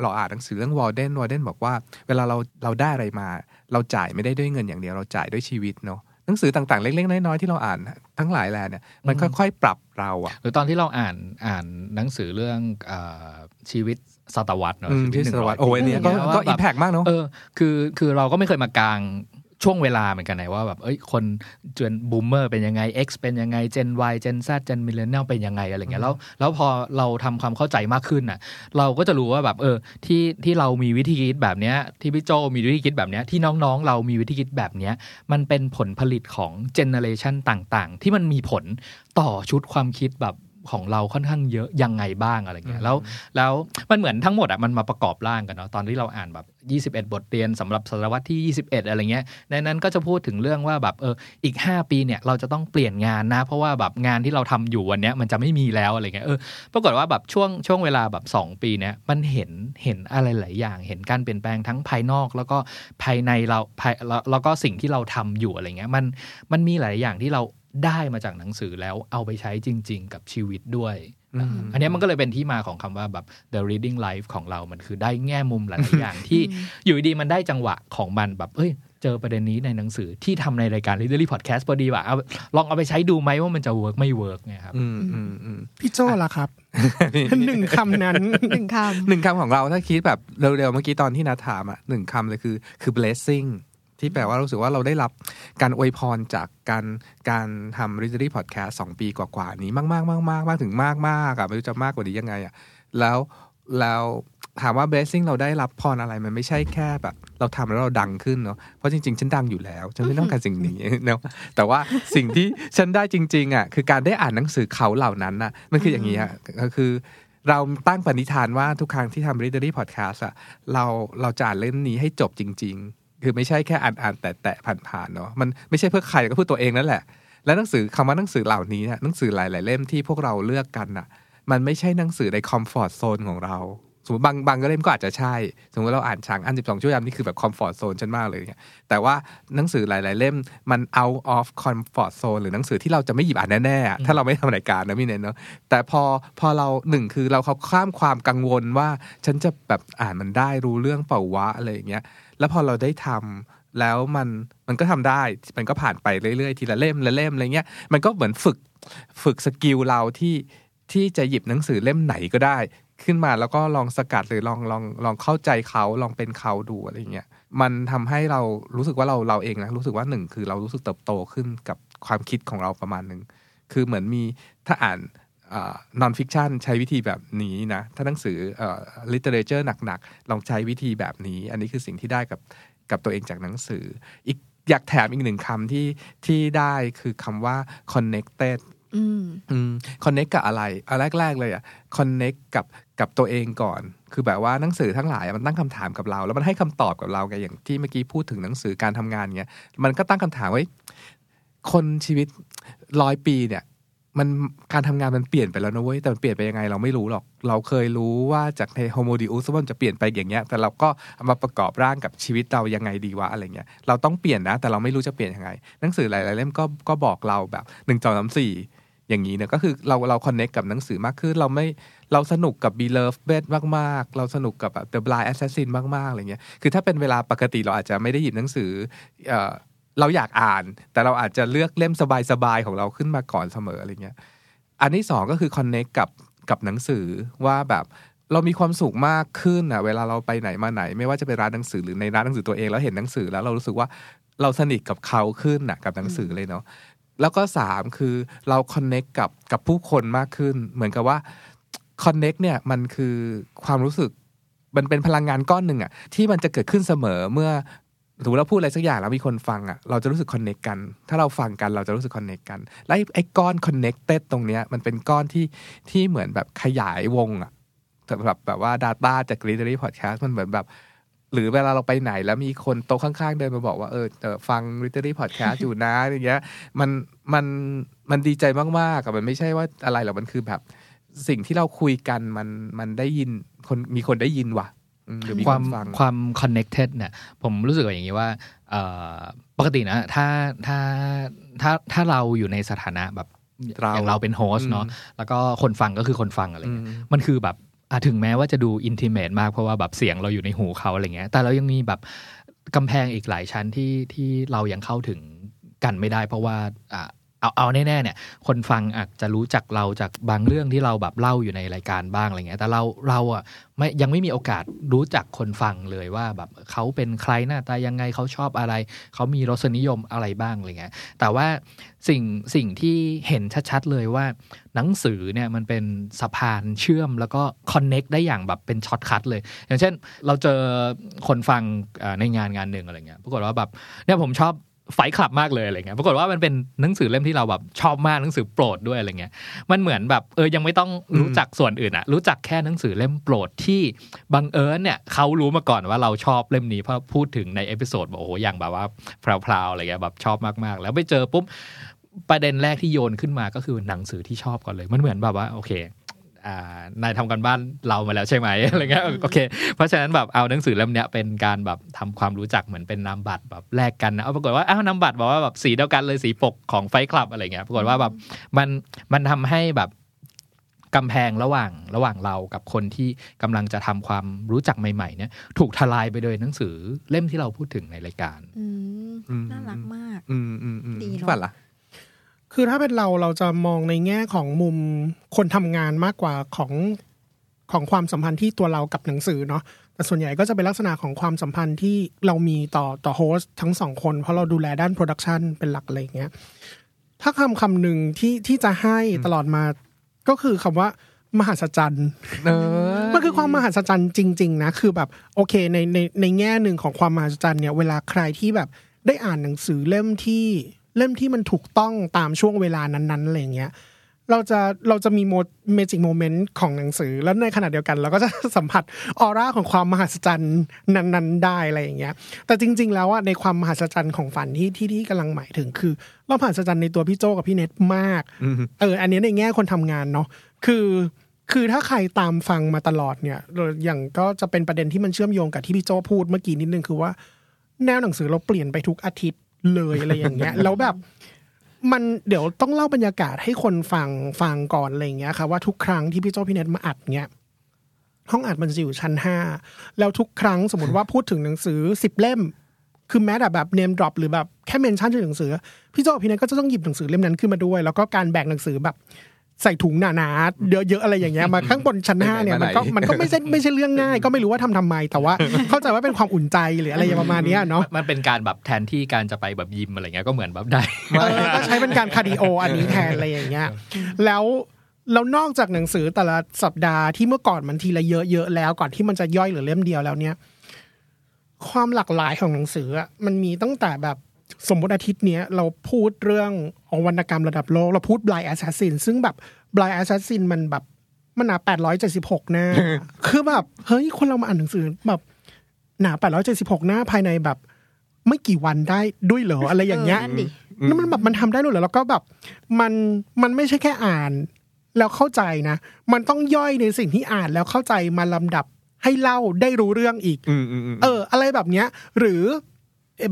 เราอ่านหนังสือเรื่องวอลเดนวอลเดนบอกว่า เวลาเราเราได้อะไรมา เราจ่ายไม่ได้ด้วยเงินอย่างเดียวเราจ่ายด้วยชีวิตเนาะ หนังสือต่างๆ เล็กๆ น้อยๆ ที่เราอ่านทั้งหลายแหล่เนี่ยมันค่อยๆ ปรับเราอะหรือตอนที่เราอ่านอ่านหนังสือเรื่องเออชีวิตศตวรรษเนอะอืมชีที่วิตสหนึ่งร้วัอสยดิ์โอ้ยปีเนี่ยก็อะไรงี้ยก็ว่าอิแบบแพกมากเนาะเออคือคือเราก็ไม่เคยมากลาง ช่วงเวลาเหมือนกันนะว่าแบบเอ้ยคนเจนบูมเมอร์เป็นยังไง X เป็นยังไง Gen Y Gen Z Gen Millennial เป็นยังไงอะไรเงี้ยแล้วแล้วพอเราทำความเข้าใจมากขึ้นน่ะ เราก็จะรู้ว่าแบบเออที่ที่เรามีวิธีคิดแบบเนี้ยที่พี่โจมีวิธีคิดแบบเนี้ยที่น้องๆ เรามีวิธีคิดแบบเนี้ยมันเป็นผลผลิตของเจเนอเรชันต่างๆ ที่มันมีผลต่อชุดความคิดแบบ ของเราค่อนข้างเยอะยังไงบ้างอะไรเงี้ยแล้วแล้วมันเหมือนทั้งหมดอะมันมาประกอบร่างกันเนาะตอนที่เราอ่านแบบ 21 บทเรียนสำหรับศตวรรษที่ 21 อะไรเงี้ยในนั้นก็จะพูดถึงเรื่องว่าแบบเอออีก 5 ปีเนี่ยเราจะต้องเปลี่ยนงานนะ เพราะว่าแบบงานที่เราทำอยู่วันเนี้ยมันจะไม่มีแล้วอะไรเงี้ยเออปรากฏว่าแบบช่วงช่วงเวลาแบบ 2 ปีเนี้ยมันเห็นเห็นอะไรหลายอย่าง เห็นการเปลี่ยนแปลงทั้งภายนอกแล้วก็ภายในเราภายแล้วแล้วก็สิ่งที่เราทำอยู่อะไรเงี้ยมันมันมีหลายอย่างที่เรา ได้มาจากหนังสือแล้วเอาไปใช้จริง ๆ กับชีวิตด้วยอืมอันเนี้ยมันก็เลยเป็นที่มาของคำว่าแบบ the reading life ของเรามันคือได้แง่มุมหลายๆอย่างที่อยู่ดีๆมันได้จังหวะของมันแบบเอ้ยเจอประเด็นนี้ในหนังสือที่ทำในรายการ Readery Podcast พอดีว่ะเอาลองเอาไปใช้ดูไหมว่ามันจะ work ไม่ work ไงครับอืมอืมอืมพี่โจ้ล่ะครับหนึ่งคำนั้นหนึ่งคหนึ่งคำของเราถ้าคิดแบบเร็วๆเมื่อกี้ตอนที่นาถามอะหนึ่งคำเลยคือคือ blessing ที่แปลว่ารู้สึกว่าเราได้รับการอวยพรจากการการทำ Literary Podcast สองปีกว่าๆนี้มากๆมากๆมากๆมากถึงมากมากๆอะไม่รู้จะมากกว่านี้ยังไงอะแล้วแล้วถามว่า blessing เราได้รับพรอะไรมันไม่ใช่แค่แบบ เราทำแล้วเราดังขึ้นเนาะเพราะจริงๆ ฉันดังอยู่แล้ว ฉันไม่ต้องการสิ่งนี้เนาะแต่ว่าสิ่งที่ฉันได้จริงๆอะคือการได้อ่านหนังสือเขาเหล่านั้นน่ะมันคืออย่างนี้ฮะก็คือเราตั้งปณิธานว่าทุกครั้งที่ทำ Readery Podcast อะเราเราจะอ่านเล่มนี้ให้จบจริงๆ คือไม่ใช่แค่อ่านอ่านแต่แต่ผ่านๆเนาะมันไม่ใช่เพื่อใครก็เพื่อตัวเองนั่นแหละ แล้วหนังสือคำว่าหนังสือเหล่านี้เนี่ยหนังสือหลาย ๆ เล่มที่พวกเราเลือกกันอะมันไม่ใช่หนังสือในคอมฟอร์ทโซนของเราสมมติบางบางเล่มก็อาจจะใช่ สมมติเราอ่านฉางอันสิบสองชั่วโมงนี่คือแบบคอมฟอร์ z โซนฉันมากเลยเนี่ยแต่ว่าหนังสือหลาย ๆ เล่มมัน out of comfort zone หรือหนังสือที่เราจะไม่หยิบอ่านแน่ๆอะถ้าเราไม่ทำรายการนะพี่เนนเนาะแต่พอพอเราหนึ่งคือเราเขาข้ามความกังวลว่า ฉันจะแบบอ่านมันได้รู้เรื่องเปล่าวะอะไรอย่างเงี้ย แล้วพอเราได้ทำแล้วมันมันก็ทำได้มันก็ผ่านไปเรื่อยๆ ทีละเล่มละเล่มอะไรเงี้ยมันก็เหมือนฝึกฝึก skill เราที่ที่จะหยิบหนังสือเล่มไหนก็ได้ ขึ้นมาแล้วก็ลองสกัดหรือลองลองลองเข้าใจเขาลองเป็นเขาดูอะไรเงี้ยมันทำให้เรารู้สึกว่าเราเราเองนะรู้สึกว่าหนึ่งคือเรารู้สึกเติบโตขึ้นกับความคิดของเราประมาณหนึ่งคือเหมือนมีถ้าอ่าน non-fiction ใช้วิธีแบบนี้นะ ถ้าหนังสือลิเทเรเจอร์หนักๆ ลองใช้วิธีแบบนี้ อันนี้คือสิ่งที่ได้กับกับตัวเองจากหนังสือ อีกอยากแถมอีกหนึ่งคำที่ที่ได้คือคำว่า connected อืมอืมคอนเน็กกับอะไรอันแรก ๆ เลยอะคอนเน็กกับกับตัวเองก่อน คือแบบว่าหนังสือทั้งหลายอะมันตั้งคำถามกับเรา แล้วมันให้คำตอบกับเราไงอย่างที่เมื่อกี้พูดถึงหนังสือการทำงานเงี้ยมันก็ตั้งคำถามว่าคนชีวิตร้อยปีเนี่ย มันการทำงานมันเปลี่ยนไปแล้วนะเว้ยแต่มันเปลี่ยนไปยังไงเราไม่รู้หรอก เราเคยรู้ว่าจากในโฮโมดิอุสมันจะเปลี่ยนไปอย่างเงี้ย แต่เราก็เอามาประกอบร่างกับชีวิตเรายังไงดีวะอะไรเงี้ยเราต้องเปลี่ยนนะ แต่เราไม่รู้จะเปลี่ยนยังไง หนังสือหลายๆเล่มก็ก็บอกเราแบบหนึ่งสองสามสี่อย่างนี้เนี่ยก็คือเราเราคอนเน็กกับหนังสือมากขึ้นเราไม่เราสนุกกับ Beloved Bed มาก ๆ เราสนุกกับแบบ The Blind Assassin มาก ๆ อะไรเงี้ย คือถ้าเป็นเวลาปกติเราอาจจะไม่ได้หยิบหนังสือ เราอยากอ่าน แต่เราอาจจะเลือกเล่มสบายๆของเราขึ้นมาก่อนเสมออะไรเงี้ยอันที่สองก็คือคอนเน็กกับกับหนังสือว่าแบบเรามีความสุขมากขึ้นอะเวลาเราไปไหนมาไหน ไม่ว่าจะไปร้านหนังสือหรือในร้านหนังสือตัวเองแล้วเห็นหนังสือแล้วเรารู้สึกว่าเราสนิทกับเขาขึ้นน่ะกับหนังสือเลยเนาะแล้วก็สามคือเราคอนเน็กกับกับผู้คนมากขึ้น เหมือนกับว่าคอนเน็กเนี่ยมันคือความรู้สึกมันเป็นพลังงานก้อนหนึ่งอะที่มันจะเกิดขึ้นเสมอเมื่อ ถือเราพูดอะไรสักอย่างแล้วมีคนฟังอะเราจะรู้สึก connect กัน ถ้าเราฟังกันเราจะรู้สึก connect กันและไอ้ก้อน connected ตรงเนี้ยมันเป็นก้อนที่ที่เหมือนแบบขยายวงอะแบบแบบว่า Data จาก Readery Podcast มันเหมือนแบบ หรือเวลาเราไปไหนแล้วมีคนโต๊ะข้างๆ เดินมาบอกว่าเออฟัง Readery Podcast อยู่นะอย่างเงี้ยมันมันมันดีใจมากๆอะมันไม่ใช่ว่าอะไรหรอกมันคือแบบ สิ่งที่เราคุยกันมันมันได้ยินคนมีคนได้ยินว่ะ คคาววามมฟังความ connected เนี่ยผมรู้สึกว่าอย่างนี้ว่าเอ่อปกตินะถ้าถ้าถ้าถ้าเราอยู่ในสถานะแบบเราอย่างเราเป็นโฮสต์เนาะแล้วก็คนฟังก็คือคนฟังอะไรอืเงี้ยมมันคือแบบอะถึงแม้ว่าจะดูอินทิเมตมากเพราะว่าแบบเสียงเราอยู่ในหูเขาอะไรเงี้ย แต่เรายังมีแบบกำแพงอีกหลายชั้นที่ที่เรายังเข้าถึงกันไม่ได้ เพราะว่าอะ เอาเอาแน่ๆเนี่ย คนฟังอาจจะรู้จักเราจากบางเรื่องที่เราแบบเล่าอยู่ในรายการบ้างอะไรเงี้ยแต่เราเราอะไม่ยังไม่มีโอกาสรู้จักคนฟังเลยว่าแบบเขาเป็นใครหน้าตายังไงเขาชอบอะไร เขามีรสนิยมอะไรบ้างอะไรเงี้ยแต่ว่าสิ่งสิ่งที่เห็นชัดๆเลยว่า หนังสือเนี่ยมันเป็นสะพานเชื่อมแล้วก็ connect ได้อย่างแบบเป็น shortcut เลย อย่างเช่น เราเจอคนฟังในงานงานหนึ่งอะไรเงี้ยปรากฏว่าแบบเนี่ยผมชอบ Fight Club มากเลยอะไรเงี้ยปรากฏว่ามันเป็นหนังสือเล่มที่เราแบบชอบมากหนังสือโปรดด้วยอะไรเงี้ยมันเหมือนแบบเออยังไม่ต้องรู้จักส่วนอื่นอะรู้จักแค่หนังสือเล่มโปรดที่บังเอิญเนี่ยเขารู้มาก่อนว่าเราชอบเล่มนี้เพราะพูดถึงใน episode บอกโอ้โหอย่างแบบว่า proud ๆอะไรเงี้ยแบบชอบมากๆ แล้วไปเจอปุ๊บประเด็นแรกที่โยนขึ้นมาก็คือหนังสือที่ชอบก่อนเลย มันเหมือนแบบว่าโอเค นายทำการบ้านเรามาแล้วใช่ไหมอะไรเงี้ยโอเค เพราะฉะนั้นแบบเอาหนังสือเล่มเนี้ยเป็นการแบบทำความรู้จักเหมือนเป็นนามบัตรแบบแลกกันนะเอาปรากฏว่าอ้าวนามบัตรบอกว่าแบบสีเดียวกันเลยสีปกของ Fight Club อะไรเงี้ยปรากฏว่าแบบมันมันทำให้แบบกำแพงระหว่างระหว่างเรากับคนที่กำลังจะทำความรู้จักใหม่ๆเนี่ยถูกทลายไปโดยหนังสือเล่มที่เราพูดถึงในรายการอืมอืมน่ารักมากอืมอืมอืมดีเนอะพี่ฝันล่ะ คือถ้าเป็นเราเราจะมองในแง่ของมุมคนทำงานมากกว่าของของความสัมพันธ์ที่ตัวเรากับหนังสือเนาะแต่ส่วนใหญ่ก็จะเป็นลักษณะของความสัมพันธ์ที่เรามีต่อต่อ host ทั้งสองคน เพราะเราดูแลด้าน production เป็นหลักอะไรอย่างเงี้ยถ้าคำคำหนึ่งที่ที่จะให้ตลอดมาก็คือคำว่ามหัศจรรย์เออมันคือความมหัศจรรย์จริง ๆ นะ คือแบบโอเคในในในแง่หนึ่งของความมหัศจรรย์เนี่ยเวลาใครที่แบบได้อ่านหนังสือเล่มที่ เล่มที่มันถูกต้องตามช่วงเวลานั้นๆอะไรอย่างเงี้ยเราจะเราจะมีโม magic moment ของหนังสือ แล้วในขณะเดียวกัน เราก็จะสัมผัสออร่าของความมหัศจรรย์นั้น ๆ ได้อะไรอย่างเงี้ย แต่จริง ๆ แล้วอะในความมหัศจรรย์ของฝันที่ที่ที่กำลังหมายถึงคือเรามหัศจรรย์ในตัวพี่โจกับพี่เน็ตมากเอออันนี้ในแง่คนทำงานเนาะคือคือถ้าใครตามฟังมาตลอดเนี่ยอย่างก็จะเป็นประเด็นที่มันเชื่อมโยงกับที่พี่โจพูดเมื่อกี้นิดนึงคือว่า แนวหนังสือเราเปลี่ยนไปทุกอาทิตย์ เลยอะไรอย่างเงี้ยแล้วแบบมันเดี๋ยวต้องเล่าบรรยากาศให้คนฟังฟังก่อนอะไรอย่างเงี้ยค่ะว่าทุกครั้งที่พี่โจพี่เน็ตมาอัดเนี้ยห้องอัดมันจะอยู่ชั้นห้าแล้วทุกครั้งสมมติว่าพูดถึงหนังสือสิบเล่ม คือแม้แต่แบบ name drop หรือแบบแค่ mention ชื่อหนังสือ พี่โจ้พี่เน็ตก็จะต้องหยิบหนังสือเล่มนั้นขึ้นมาด้วย แล้วก็การแบกหนังสือแบบ ใส่ถุงหนาๆเยอะๆอะไรอย่างเงี้ยมาข้างบนชั้นห้าเนี่ยมันก็มันก็ไม่ใช่ไม่ใช่เรื่องง่าย ก็ไม่รู้ว่าทำทำไม แต่ว่าเข้าใจว่าเป็นความอุ่นใจหรืออะไรอย่างประมาณเนี้ยเนาะมันเป็นการแบบแทนที่การจะไปแบบยิมอะไรเงี้ยก็เหมือนแบบได้เออก็ใช้เป็นการ cardio อันนี้แทนอะไรอย่างเงี้ยแล้วแล้วนอกจากหนังสือแต่ละสัปดาห์ที่เมื่อก่อนมันทีละเยอะๆแล้วก่อนที่มันจะย่อยเหลือเล่มเดียวแล้วเนี่ย ความหลากหลายของหนังสืออะมันมีตั้งแต่แบบสมมติอาทิตย์เนี้ยเราพูดเรื่อง ของวรรณกรรมระดับโลก เราพูด Blind Assassin ซึ่งแบบ Blind Assassin มันแบบมันหนาแปดร้อยเจ็ดสิบหกหน้า คือแบบ เฮ้ย คนเรามาอ่านหนังสือแบบหนาแปดร้อยเจ็ดสิบหกหน้าภายในแบบ ไม่กี่วันได้ด้วยเหรออะไรอย่างเงี้ยเออนั่นดินั่นมันแบบมันทำได้ด้วยเหรอแล้วก็แบบมันมันไม่ใช่แค่อ่าน แล้วเข้าใจนะ มันต้องย่อยในสิ่งที่อ่านแล้วเข้าใจมาลำดับให้เล่าได้รู้เรื่องอีกอืมอืมอืมเออ อะไรแบบเนี้ย หรือเอ่อ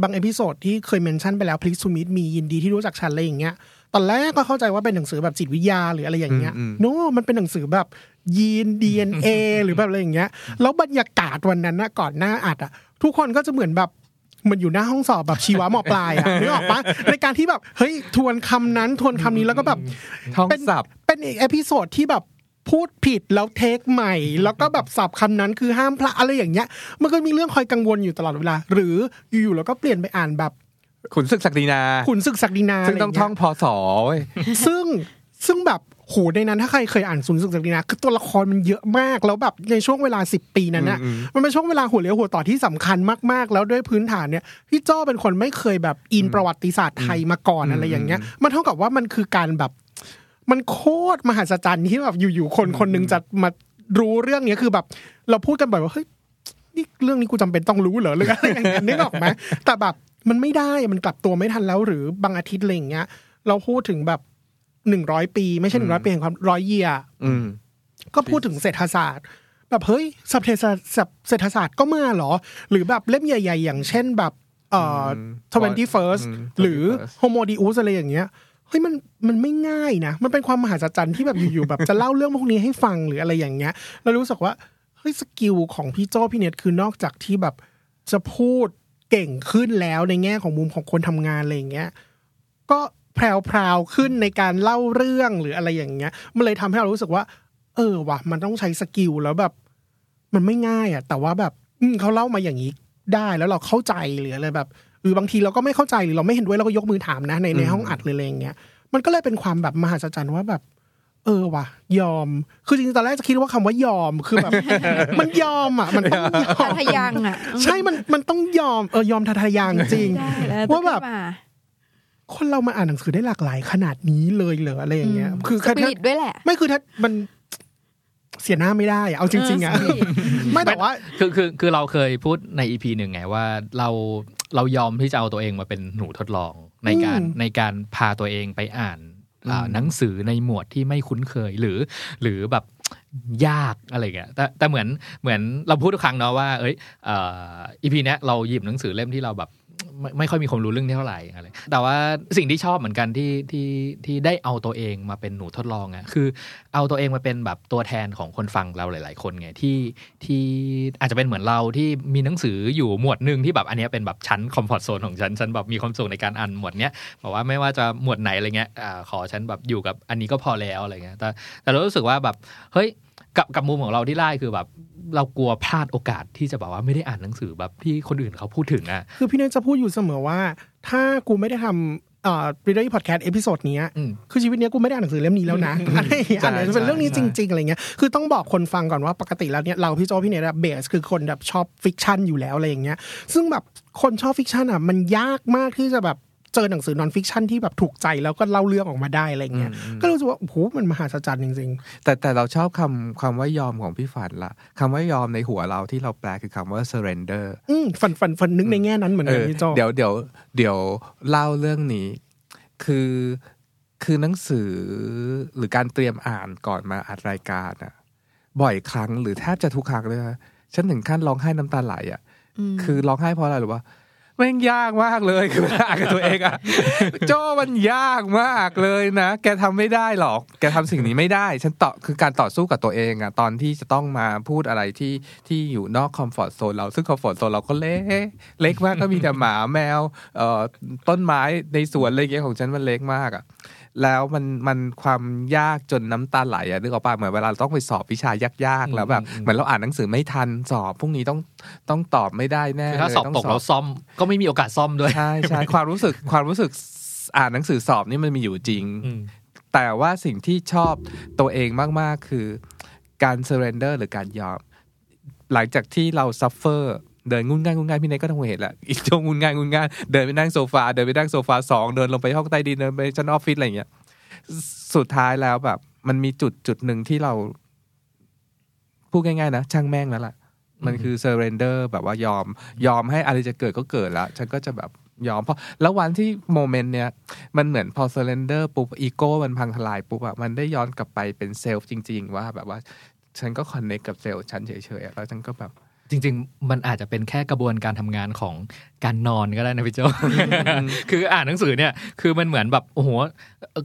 บาง episode ที่เคย mention ไปแล้วพลิกซูมิ t มียินดีที่รู้จักฉันอะไรอย่างเงี้ยตอนแรกก็เข้าใจว่าเป็นหนังสือแบบจิตวิทยาหรืออะไรอย่างเงี้ย no มันเป็นหนังสือแบบยีน DNA หรือแบบอะไรอย่างเงี้ยแล้วบรรยากาศวันนั้นนะก่อนหน้าอัดอะทุกคนก็จะเหมือนแบบเหมันอยู่หน้าห้องสอบแบบชีวะมอปลายอะนึกออกปะในการที่แบบเฮ้ยทวนคำนั้นทวนคำนี้แล้วก็แบบท่องเป็นศัพท์เป็นอีก episode ที่แบบ พูดผิดแล้ว take ใหม่ แล้วก็แบบศัพท์คำนั้นคือห้ามพลาดอะไรอย่างเงี้ย มันก็มีเรื่องคอยกังวลอยู่ตลอดเวลา หรืออยู่ๆแล้วก็เปลี่ยนไปอ่านแบบ ขุนศึกศักดินา ขุนศึกศักดินา ซึ่งต้องท่องพศเว้ยซึ่งซึ่งแบบโหในนั้นถ้าใครเคยอ่านขุนศึกศักดินาคือตัวละครมันเยอะมากแล้วแบบในช่วงเวลาสิบปีนั้นน่ะอืมมันเป็นช่วงเวลาหัวเลี้ยวหัวต่อที่สำคัญมากๆ แล้วด้วยพื้นฐานเนี่ยพี่จ้อเป็นคนไม่เคยแบบอินประวัติศาสตร์ไทยมาก่อนอะไรอย่างเงี้ย มันเท่ากับว่ามันคือการแบบ มันโคตรมหัศจรรย์ที่แบบอยู่ๆคนคนหนึงจะมารู้เรื่องเนี้ยคือแบบ เราพูดกันบ่อยว่าเฮ้ยนี่เรื่องนี้กูจำเป็นต้องรู้เหรอหรืออะไรอย่างเงี้ยนึกออกไหมแต่แบบมันไม่ได้มันกลับตัวไม่ทันแล้ว หรือบางอาทิตย์อะไรอย่างเงี้ย เราพูดถึงแบบหนึ่งร้อยปี ไม่ใช่หนึ่งร้อยปีแห่งความร้อยเยียอืมก็พูดถึงเศรษฐศาสตร์ แบบเฮ้ยศัพท์เศรษฐศาสตร์ศัพท์เศรษฐศาสตร์ก็มาเหรอ หรือแบบเล่มใหญ่ ๆ อย่างเช่นแบบเอ่ออืม twenty-first อืมหรือ 21st Homo Deus อะไรอย่างเงี้ย เฮ้ยมันมันไม่ง่ายนะ มันเป็นความมหัศจรรย์ที่แบบอยู่ๆแบบจะเล่าเรื่องพวกนี้ให้ฟังหรืออะไรอย่างเงี้ยแล้วรู้สึกว่าเฮ้ย skill ของพี่โจ้พี่เน็ตคือนอกจากที่แบบจะพูดเก่งขึ้นแล้วในแง่ของมุมของคนทำงานอะไรอย่างเงี้ยก็แพรวๆขึ้นในการเล่าเรื่องหรืออะไรอย่างเงี้ย มันเลยทำให้เรารู้สึกว่า เออว่ะมันต้องใช้สกิลแล้วแบบ มันไม่ง่ายอะ แต่ว่าแบบเขาเล่ามาอย่างนี้ได้แล้วเราเข้าใจหรืออะไรแบบ รือบางทีเราก็ไม่เข้าใจหรือเราไม่เห็นด้วยเราก็ยกมือถามนะในในห้องอัดเลยอะไรอย่างเงี้ยมันก็เลยเป็นความแบบมหัศจรรย์ว่าแบบ เออว่ะยอม คือจริงๆตอนแรกจะคิดว่าคำว่ายอมคือแบบ มันยอมอะ มันต้องยอทามทะยังอะใช่มันมันต้องยอมเออยอมทาทะยางจริงได้แล้วว่าแบบขึ้นมาคนเรามาอ่านหนังสือได้หลากหลายขนาดนี้เลยเหรออะไรอย่างเงี้ย คือสถ้าปิริตด้วยแหละ ไม่คือถ้ามันเสียหน้าไม่ได้อะเอาจริงๆอะเออ ไม่แต่ว่าคือคือคือเราเคยพูดในอีพีหนึ่งไงว่าเราเรายอมที่จะเอาตัวเองมาเป็นหนูทดลองในการอืมในการพาตัวเองไปอ่านอ่าอืมหนังสือในหมวดที่ไม่คุ้นเคยหรือ หรือแบบยากอะไรเงี้ยแต่แต่เหมือนเหมือนเราพูดทุกครั้งเนาะว่า เอ้ยอีพีเนี้ยเราหยิบหนังสือเล่มที่เราแบบ ไม่ไม่ค่อยมีความรู้เรื่องนี้เท่าไหร่อะไร แต่ว่าสิ่งที่ชอบเหมือนกันที่ที่ที่ได้เอาตัวเองมาเป็นหนูทดลองอะคือเอาตัวเองมาเป็นแบบตัวแทนของคนฟังเราหลาย ๆ คนไงที่ที่อาจจะเป็นเหมือนเราที่มีหนังสืออยู่หมวดหนึ่งที่แบบอันนี้เป็นแบบชั้นคอมฟอร์ทโซนของฉันฉันแบบมีความสุขในการอ่านหมวดเนี้ยบอกว่าไม่ว่าจะหมวดไหนอะไรเงี้ยอ่าขอฉันแบบอยู่กับอันนี้ก็พอแล้วอะไรเงี้ยแต่แต่เรารู้สึกว่าแบบเฮ้ยกับกับมุมของเราที่ได้คือแบบ เรากลัวพลาดโอกาสที่จะแบบว่าไม่ได้อ่านหนังสือแบบที่คนอื่นเขาพูดถึงอะคือพี่เนยจะพูดอยู่เสมอว่า ถ้ากูไม่ได้ทำเอ่อ Readery Podcast episode นี้ยอืมคือชีวิตเนี้ยกูไม่ได้อ่านหนังสือเล่มนี้แล้วนะอะไรอย่างเงี้ยใช่อ่านจะเป็นเรื่องนี้ใช่จริง ๆ อะไรเงี้ยคือต้องบอกคนฟังก่อนว่าปกติแล้วเนี่ยเราพี่โจพี่เนยเบสคือคนแบบชอบ fiction อยู่แล้วอะไรอย่างเงี้ยซึ่งแบบคนชอบ fiction อะมันยากมากที่จะแบบ เจอหนังสือ non-fiction ที่แบบถูกใจแล้วก็เล่าเรื่องออกมาได้อะไรเงี้ยก็รู้สึกว่าโอ้โหมันมหัศจรรย์จริงแต่แต่เราชอบคำคำว่ายอมของพี่ฝันละคำว่ายอมในหัวเราที่เราแปลคือคำว่า surrender ๆอืมฝันฝันฝันนึกในแง่นั้นเหมือนเอกันอพี่โจเดี๋ยวเดี๋ยวเดี๋ยวเล่าเรื่องนี้ คือคือหนังสือหรือการเตรียมอ่านก่อนมาอัดรายการอะบ่อยครั้งหรือแทบจะทุกครั้งเลยนะฉันถึงขั้นร้องไห้น้ำตาไหลอะมคือร้องไห้เพราะอะไรหรือว่า แม่งยากมากเลยคือเวลาอ่านกับตัวเองอะโจ้มันยากมากเลยนะ แกทำไม่ได้หรอก แกทำสิ่งนี้ไม่ได้ ฉันต่อคือการต่อสู้กับตัวเองอะตอนที่จะต้องมาพูดอะไรที่ที่อยู่นอกคอมฟอร์ทโซนเราซึ่งคอมฟอร์ทโซนเราก็เล็กเล็กมากก็มีแต่หมาแมวเอ่อต้นไม้ในสวนอะไรเงี้ยของฉันมันเล็กมากอะ แล้วมันมันความยากจนน้ำตาไหลอะนึกออกป่ะเหมือนเวลาเราต้องไปสอบวิชายากๆแล้วแบบอืมเหมือนเราอ่านหนังสือไม่ทันสอบพรุ่งนี้ต้องต้องตอบไม่ได้แน่คือถ้าเลยสอบต้งตกแล้วซ่อม ก็ไม่มีโอกาสซ่อมด้วยใช่ใช่ความรู้สึกความรู้สึกอ่านหนังสือสอบนี่มันมีอยู่จริงอืมแต่ว่าสิ่งที่ชอบตัวเองมากๆคือการ surrender หรือการยอม หลังจากที่เรา suffer เดินงุนง่ายงุนง่ายพี่เนยก็ต้องเห็นแหละอีกช่วงงุนง่ายงุนง่ายเดินไปนั่งโซฟาเดินไปนั่งโซฟาสองเดินลงไปห้องใต้ดินเดินไปชั้นออฟฟิศอะไรอย่างเงี้ยสุดท้ายแล้วแบบ มันมีจุดจุดหนึ่งที่เรา พูดง่ายๆนะช่างแม่งแล้วล่ะ มันคือ surrender แบบว่ายอม ยอมให้อะไรจะเกิดก็เกิดแล้ว ฉันก็จะแบบยอมเพราะแล้ววันที่โมเมนต์เนี้ยมันเหมือนพอ surrender ปุ๊บอีโก้มันพังทลายปุ๊บอะมันได้ย้อนกลับไปเป็นเซลฟ์จริง ๆ ว่าแบบว่า ฉันก็คอนเน c t กับเซลล์ฉันเฉยๆอะแล้วฉันก็แบบ จริง ๆ มันอาจจะเป็นแค่กระบวนการทำงานของการนอนก็ได้นะพี่โจคืออ่านหนังสือเนี่ย คือมันเหมือนแบบโอ้โห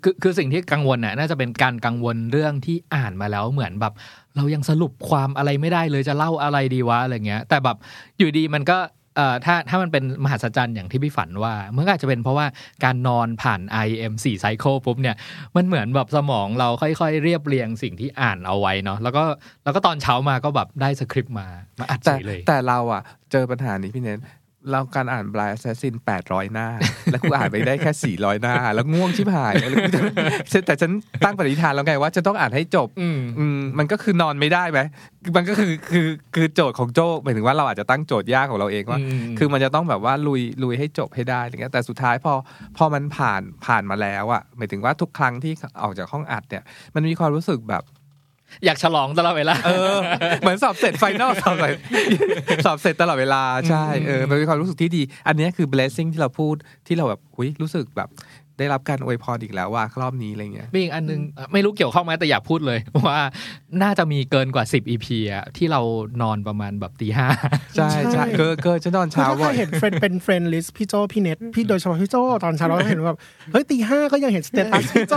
คือคือสิ่งที่กังวลน่ะน่าจะเป็นการกังวลเรื่องที่อ่านมาแล้วเหมือนแบบ เรายังสรุปความอะไรไม่ได้เลยจะเล่าอะไรดีวะอะไรเงี้ย แต่แบบอยู่ดีมันก็ เอ่อถ้าถ้ามันเป็นมหัศจรรย์อย่างที่พี่ฝันว่ามันก็อาจจะเป็นเพราะว่าการนอนผ่าน IM 4 cycle ปุ๊บเนี่ยมันเหมือนแบบสมองเราค่อยๆ เรียบเรียงสิ่งที่อ่านเอาไว้เนาะแล้วก็แล้วก็ตอนเช้ามาก็แบบได้สคริปต์มามาอัดใส่เลย แต่เราอะเจอปัญหานี้พี่เน้น เราการอ่านบลายแซซินแปดร้อยหน้า แล้วกูอ่านไปได้แค่สี่ร้อยหน้า แล้วง่วงชิบหายแล้วกูจะแต่ฉันตั้งปณิธานแล้วไงว่าจะต้องอ่านให้จบ อืมอืมมันก็คือนอนไม่ได้ไหมมันก็คือคือคือโจทย์ของโจ้หมายถึงว่าเราอาจจะตั้งโจทย์ยากของเราเองว่าอืมคือมันจะต้องแบบว่าลุยลุยให้จบให้ได้อะไรเงี้ยแต่สุดท้ายพอพอมันผ่านผ่านมาแล้วอะหมายถึงว่าทุกครั้งที่ออกจากห้องอัดเนี่ย มันมีความรู้สึกแบบ อยากฉลองตลอดเวลาเออเหมือนสอบเสร็จไฟนอลสอบเสร็จสอบเสร็จตลอดเวลาใช่เออมันมีความรู้สึกที่ดี อันเนี้ยคือ blessing ที่เราพูดที่เราแบบหุยรู้สึกแบบ ได้รับการอวยพรอีกแล้วว่ารอบนี้อะไรเงี้ยมีอีกอันนึงไม่รู้เกี่ยวข้องไหมแต่อยากพูดเลย ว่าน่าจะมีเกินกว่า 10 EP อะที่เรานอนประมาณแบบตีห้าใช่ใช่เกินเกินจะนอนคือเช้าถ้าใคบ่รอยเห็นเฟรนเป็นเฟรนลิสพี่โจพี่เน็ตพี่โดยเฉพาะพี่โจตอนเช้าเราก็เห็นว่าแบบเฮ้ยตีห้าก็ยังเห็นสเตตัสพี่โจ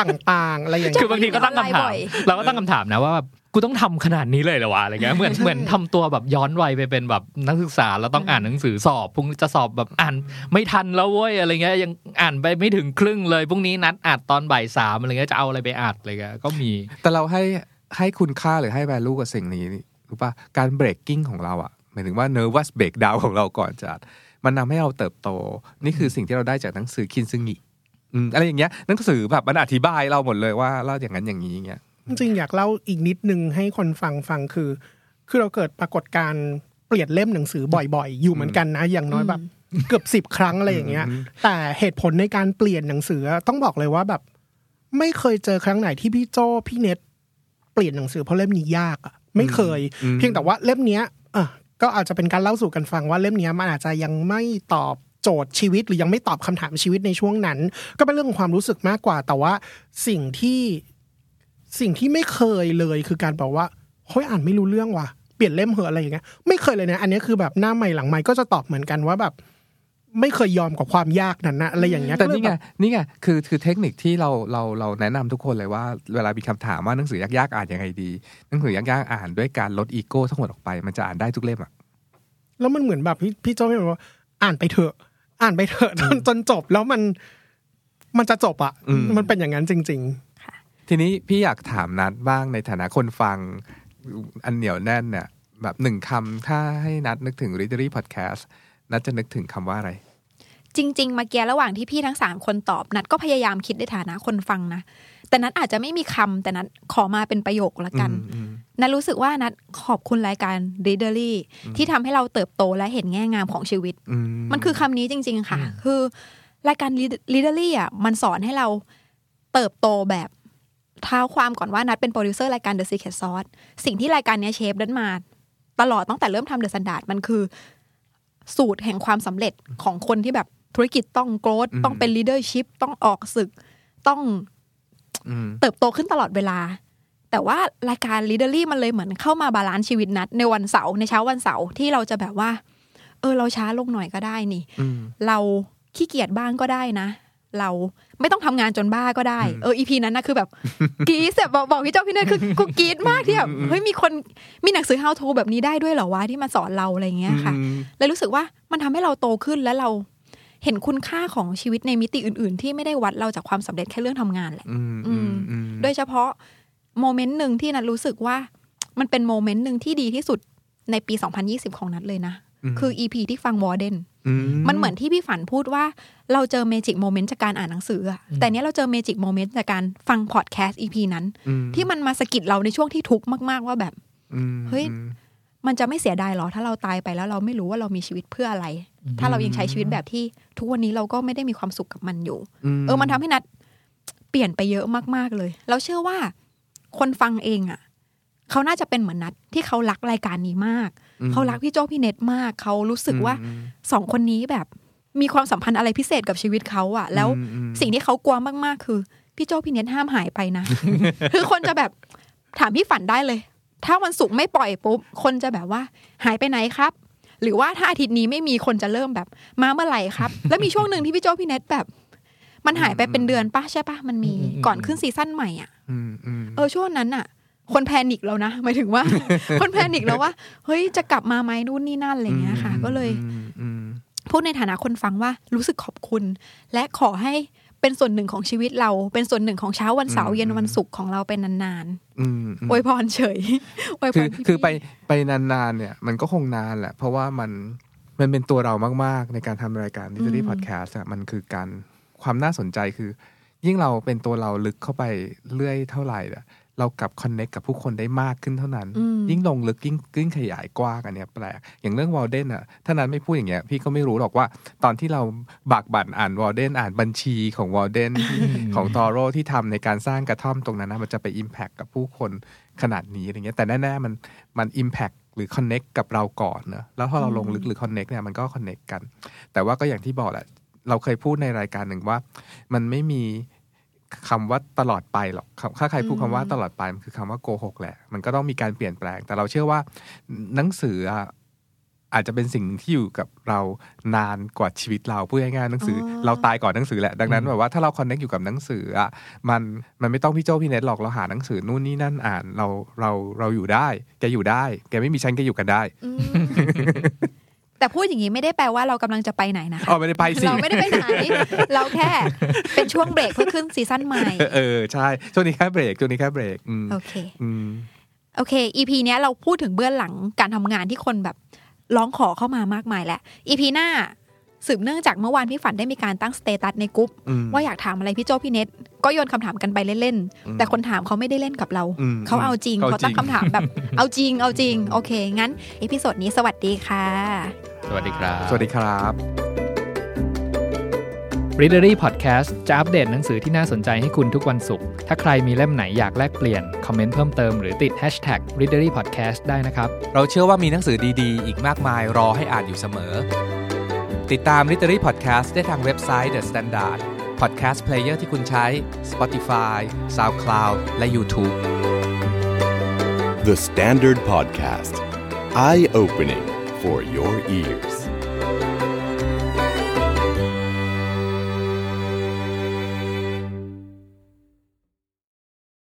ต่างๆ อะไรอย่างคืเงี้อยบางทีก็ตั้งคำถามบ่อยเราก็ตั้งคำถามนะว่าแบบ กูต้องทำขนาดนี้เลยเหรอวะอะไรเงี้ยเหมือนเหมือนทำตัวแบบย้อนวัยไปเป็นแบบนักศึกษาแล้วต้องอ่านหนังสือสอบพรุ่งจะสอบแบบอ่านไม่ทันแล้วเว้ยอะไรเงี้ยยังอ่านไปไม่ถึงครึ่งเลยพรุ่งนี้นัดอัดตอนบ่ายสามอะไรเงี้ยจะเอาอะไรไปอัดอะไรเงี้ยก็มี แต่เราให้ให้คุณค่าหรือให้ value กับสิ่งนี้รู้ป่ะการ breaking ของเราอะหมายถึงว่า nervous breakdown ของเราก่อนจะมันทำให้เราเติบโต นี่คือสิ่งที่เราได้จากหนังสือคินซึงิอืมอะไรอย่างเงี้ยหนังสือแบบมันอธิบายเราหมดเลยว่าเล่าอย่างนั้นอย่างนี้อย่างเงี้ย จริงๆอยากเล่าอีกนิดนึงให้คนฟังฟังคือ คือเราเกิดปรากฏการณ์เปลี่ยนเล่มหนังสือบ่อย ๆ อยู่เหมือนกันนะ อย่างน้อยแบบเกือบสิบครั้งอะไรอย่างเงี้ย แต่เหตุผลในการเปลี่ยนหนังสือต้องบอกเลยว่าแบบ ไม่เคยเจอครั้งไหนที่พี่โจพี่เน็ตเปลี่ยนหนังสือเพราะเล่มนี้ยากอะไม่เคยอืมเพียงแต่ว่าเล่มเนี้ยอะก็อาจจะเป็นการเล่าสู่กันฟังว่าเล่มเนี้ยมันอาจจะยังไม่ตอบโจทย์ชีวิตหรือยังไม่ตอบคำถามชีวิตในช่วงนั้น ก็เป็นเรื่องของความรู้สึกมากกว่า แต่ว่าสิ่งที่ สิ่งที่ไม่เคยเลยคือการบอกว่าเฮ้ยอ่านไม่รู้เรื่องว่ะเปลี่ยนเล่มเหอะอะไรอย่างเงี้ยไม่เคยเลยนะ อันนี้คือแบบหน้าใหม่หลังใหม่ก็จะตอบเหมือนกันว่าแบบ ไม่เคยยอมกับความยากนั้นนะอะไรอย่างเงี้ยแต่ก็เลยนี่ไงแบบนี่ไงคือคือเทคนิคที่เราเราเราแนะนำทุกคนเลยว่า เวลามีคำถามว่าหนังสือยากๆอ่านยังไงดี หนังสือยากๆอ่านด้วยการลดอีโก้ทั้งหมดออกไป มันจะอ่านได้ทุกเล่มอะแล้วมันเหมือนแบบพี่พี่โจ้พี่บอกว่าอ่านไปเถอะ อ่านไปเถอะจนจนจบแล้วมันมันจะจบอะอืมมันเป็นอย่างนั้นจริง ทีนี้พี่อยากถามนัดบ้างในฐานะคนฟังอันเหนียวแน่นเนี่ยแบบหนึ่งคำถ้าให้นัดนึกถึง Readery Podcast นัดจะนึกถึงคำว่าอะไร จริงๆเมื่อกี้ระหว่างที่พี่ทั้งสามคนตอบ นัดก็พยายามคิดในฐานะคนฟังนะ แต่นัดอาจจะไม่มีคำแต่นัดขอมาเป็นประโยคละกันอืมนัดรู้สึกว่านัดขอบคุณรายการ Readery ที่ทำให้เราเติบโตและเห็นแง่งามของชีวิตอืมันคือคำนี้จริง ๆ ค่ะ คือรายการ Readery อะมันสอนให้เราเติบโตแบบเท้าความก่อนว่านัดเป็นโปรดิวเซอร์รายการ The Secret Sauce สิ่งที่รายการเนี้ย shape ดันมา ตลอดตั้งแต่เริ่มทำ The Standard มันคือ สูตรแห่งความสำเร็จของคนที่แบบธุรกิจต้อง grow ต้องเป็น leadership ต้องออกศึกต้องอืมเติบโตขึ้นตลอดเวลา แต่ว่ารายการ Readery มันเลยเหมือนเข้ามา balance ชีวิตนัด ในวันเสาร์ในเช้าวันเสาร์ที่เราจะแบบว่า เออเราช้าลงหน่อยก็ได้นี่อืมเราขี้เกียจบ้างก็ได้นะ เรา ไม่ต้องทำงานจนบ้าก็ได้ เอออีพีนั้นนะคือแบบกรี๊ดแบบบอกบอกพี่เจ้าพี่เนยคือกูกรี๊ดมากที่แบบเฮ้ยมีคนมีหนังสือ how to แบบนี้ได้ด้วยเหรอวะที่มาสอนเราอะไรอย่างเงี้ยค่ะอืมเลยรู้สึกว่ามันทำให้เราโตขึ้นและเราเห็นคุณค่าของชีวิตในมิติอื่น ๆ ที่ไม่ได้วัดเราจากความสำเร็จแค่เรื่องทำงานแหละอืมอืมอืมโดยเฉพาะโมเมนต์หนึ่งที่นัดรู้สึกว่า มันเป็น moment หนึ่งที่ดีที่สุดในปี 2020 ของนัดเลยนะ คือ EP ที่ฟัง Walden มันเหมือนที่พี่ฝันพูดว่าเราเจอ magic moment จากการอ่านหนังสืออะแต่เนี้ยเราเจอ magic moment จากการฟังพอดแคสต์ EP นั้นอืมที่มันมาสะกิดเราในช่วงที่ทุกข์มาก ๆ ว่าแบบอืมเฮ้ยมันจะไม่เสียดายหรอถ้าเราตายไปแล้วเราไม่รู้ว่าเรามีชีวิตเพื่ออะไร ถ้าเรายังใช้ชีวิตแบบที่ทุกวันนี้เราก็ไม่ได้มีความสุขกับมันอยู่ เออมันทำให้นัดเปลี่ยนไปเยอะมากๆเลย เราเชื่อว่าคนฟังเองอะ เขาน่าจะเป็นเหมือนนัดที่เขารักรายการนี้มากอืมเขารักพี่โจ้พี่เน็ตมาก เขารู้สึกว่าอืมสองคนนี้แบบมีความสัมพันธ์อะไรพิเศษกับชีวิตเขาอะแล้วอืมอืมสิ่งที่เขากลัวมากๆ คือ พี่โจ้พี่เน็ตห้ามหายไปนะ คือคนจะแบบถามพี่ฝันได้เลย ถ้าวันศุกร์ไม่ปล่อยปุ๊บ คนจะแบบว่าหายไปไหนครับ หรือว่าถ้าอาทิตย์นี้ไม่มีคนจะเริ่มแบบมาเมื่อไหร่ครับ แล้วมีช่วงหนึ่งที่พี่โจ้พี่เน็ตแบบมันหายไปเป็นเดือนปะใช่ปะมันมีอืมอืมก่อนขึ้น season ใหม่อะอืมอืมเออช่วงนั้นอะ คน panic แล้วนะหมายถึงว่า คน panic แล้วว่า เฮ้ยจะกลับมาไหมนู่นนี่นั่นอะไรเงี้ยค่ะ ก็เลยอืมอืมพูดในฐานะคนฟังว่ารู้สึกขอบคุณ และขอให้เป็นส่วนหนึ่งของชีวิตเรา เป็นส่วนหนึ่งของเช้าวันเสาร์เย็นวันศุกร์ของเราเป็นนานอืมๆอวยพรรเฉยอวยพคือรพี่คืไปไปนานๆเนี่ย มันก็คงนานแหละ เพราะว่ามันมันเป็นตัวเรามากๆ ในการทำรายการ l i t e r a r y Podcast อะมันคือการความน่าสนใจคือ ยิ่งเราเป็นตัวเราลึกเข้าไปเรื่อยเท่าไหร่อะ เรากลับคอนเน็กกับผู้คนได้มากขึ้นเท่านั้นอืมยิ่งลงลึกยิ่งยิ่งขยายกว้างอันเนี้ยแปลก อย่างเรื่องวอลเดนอะถ้านั้นไม่พูดอย่างเงี้ยพี่ก็ไม่รู้หรอกว่าตอนที่เราบากบั่นอ่านวอลเดนอ่านบัญชีของวอลเดนของทอโรที่ทำในการสร้างกระท่อมตรงนั้นนะมันจะไปอิมแพคกับผู้คนขนาดนี้อะไรเงี้ยแต่แน่ๆมันมัน impact หรือ connect กับเราก่อนเนอะแล้วพอเราลงลึกหรือ connect เนี่ยมันก็ connect กัน แต่ว่าก็อย่างที่บอกแหละเราเคยพูดในรายการหนึ่งว่า มันไม่มี คำว่าตลอดไปหรอกคำถ้าใครพูดคำว่าตลอดไปมันคือคำว่าโกหกแหละ มันก็ต้องมีการเปลี่ยนแปลง แต่เราเชื่อว่าหนังสืออะอาจจะเป็นสิ่งที่อยู่กับเรานานกว่าชีวิตเราพูดง่ายๆหนังสือออเราตายก่อนหนังสือแหละดังนั้นแบบว่าถ้าเรา connect อยู่กับหนังสืออะมันมันไม่ต้องพี่โจพี่เน็ตหรอกเราหาหนังสือนู่นนี่นั่นอ่านเราเราเราอยู่ได้ แกอยู่ได้ แกไม่มีฉันแกอยู่กันได้อืม แต่พูดอย่างนี้ไม่ได้แปลว่าเรากำลังจะไปไหนนะอ๋อไม่ได้ไปสิเราไม่ได้ไปไหน เราแค่เป็นช่วงเบรกเพื่อขึ้นซีซั่นใหม่ เออใช่ช่วงนี้แค่เบรกช่วงนี้แค่เบรกอืมโอเคอืมโอเค EP เนี้ยเราพูดถึงเบื้องหลังการทำงานที่คนแบบร้องขอเข้ามามากมายแหละ EP หน้า สืบเนื่องจากเมื่อวานพี่ฝันได้มีการตั้ง status ในกรุ๊ปอืมว่าอยากถามอะไรพี่โจพี่เน็ตก็โยนคำถามกันไปเล่นๆ แต่คนถามเขาไม่ได้เล่นกับเราอืมเขาเอาจริงเขาเขาตั้งจริงคำถามแบบ เอาจริงเอาจริง โอเค งั้น episode นี้สวัสดีค่ะ สวัสดีครับ สวัสดีครับ Readery Podcast จะอัปเดตหนังสือที่น่าสนใจให้คุณทุกวันศุกร์ถ้าใครมีเล่มไหนอยากแลกเปลี่ยน comment เพิ่มเติมหรือติด Hashtag Readery Podcast ได้นะครับ เราเชื่อว่ามีหนังสือดีๆ อีกมากมายรอให้อ่านอยู่เสมอ ติดตาม Literary Podcast ได้ทางเว็บไซต์ The Standard Podcast Player ที่คุณใช้ Spotify SoundCloud และ YouTube The Standard Podcast. Eye opening for your ears.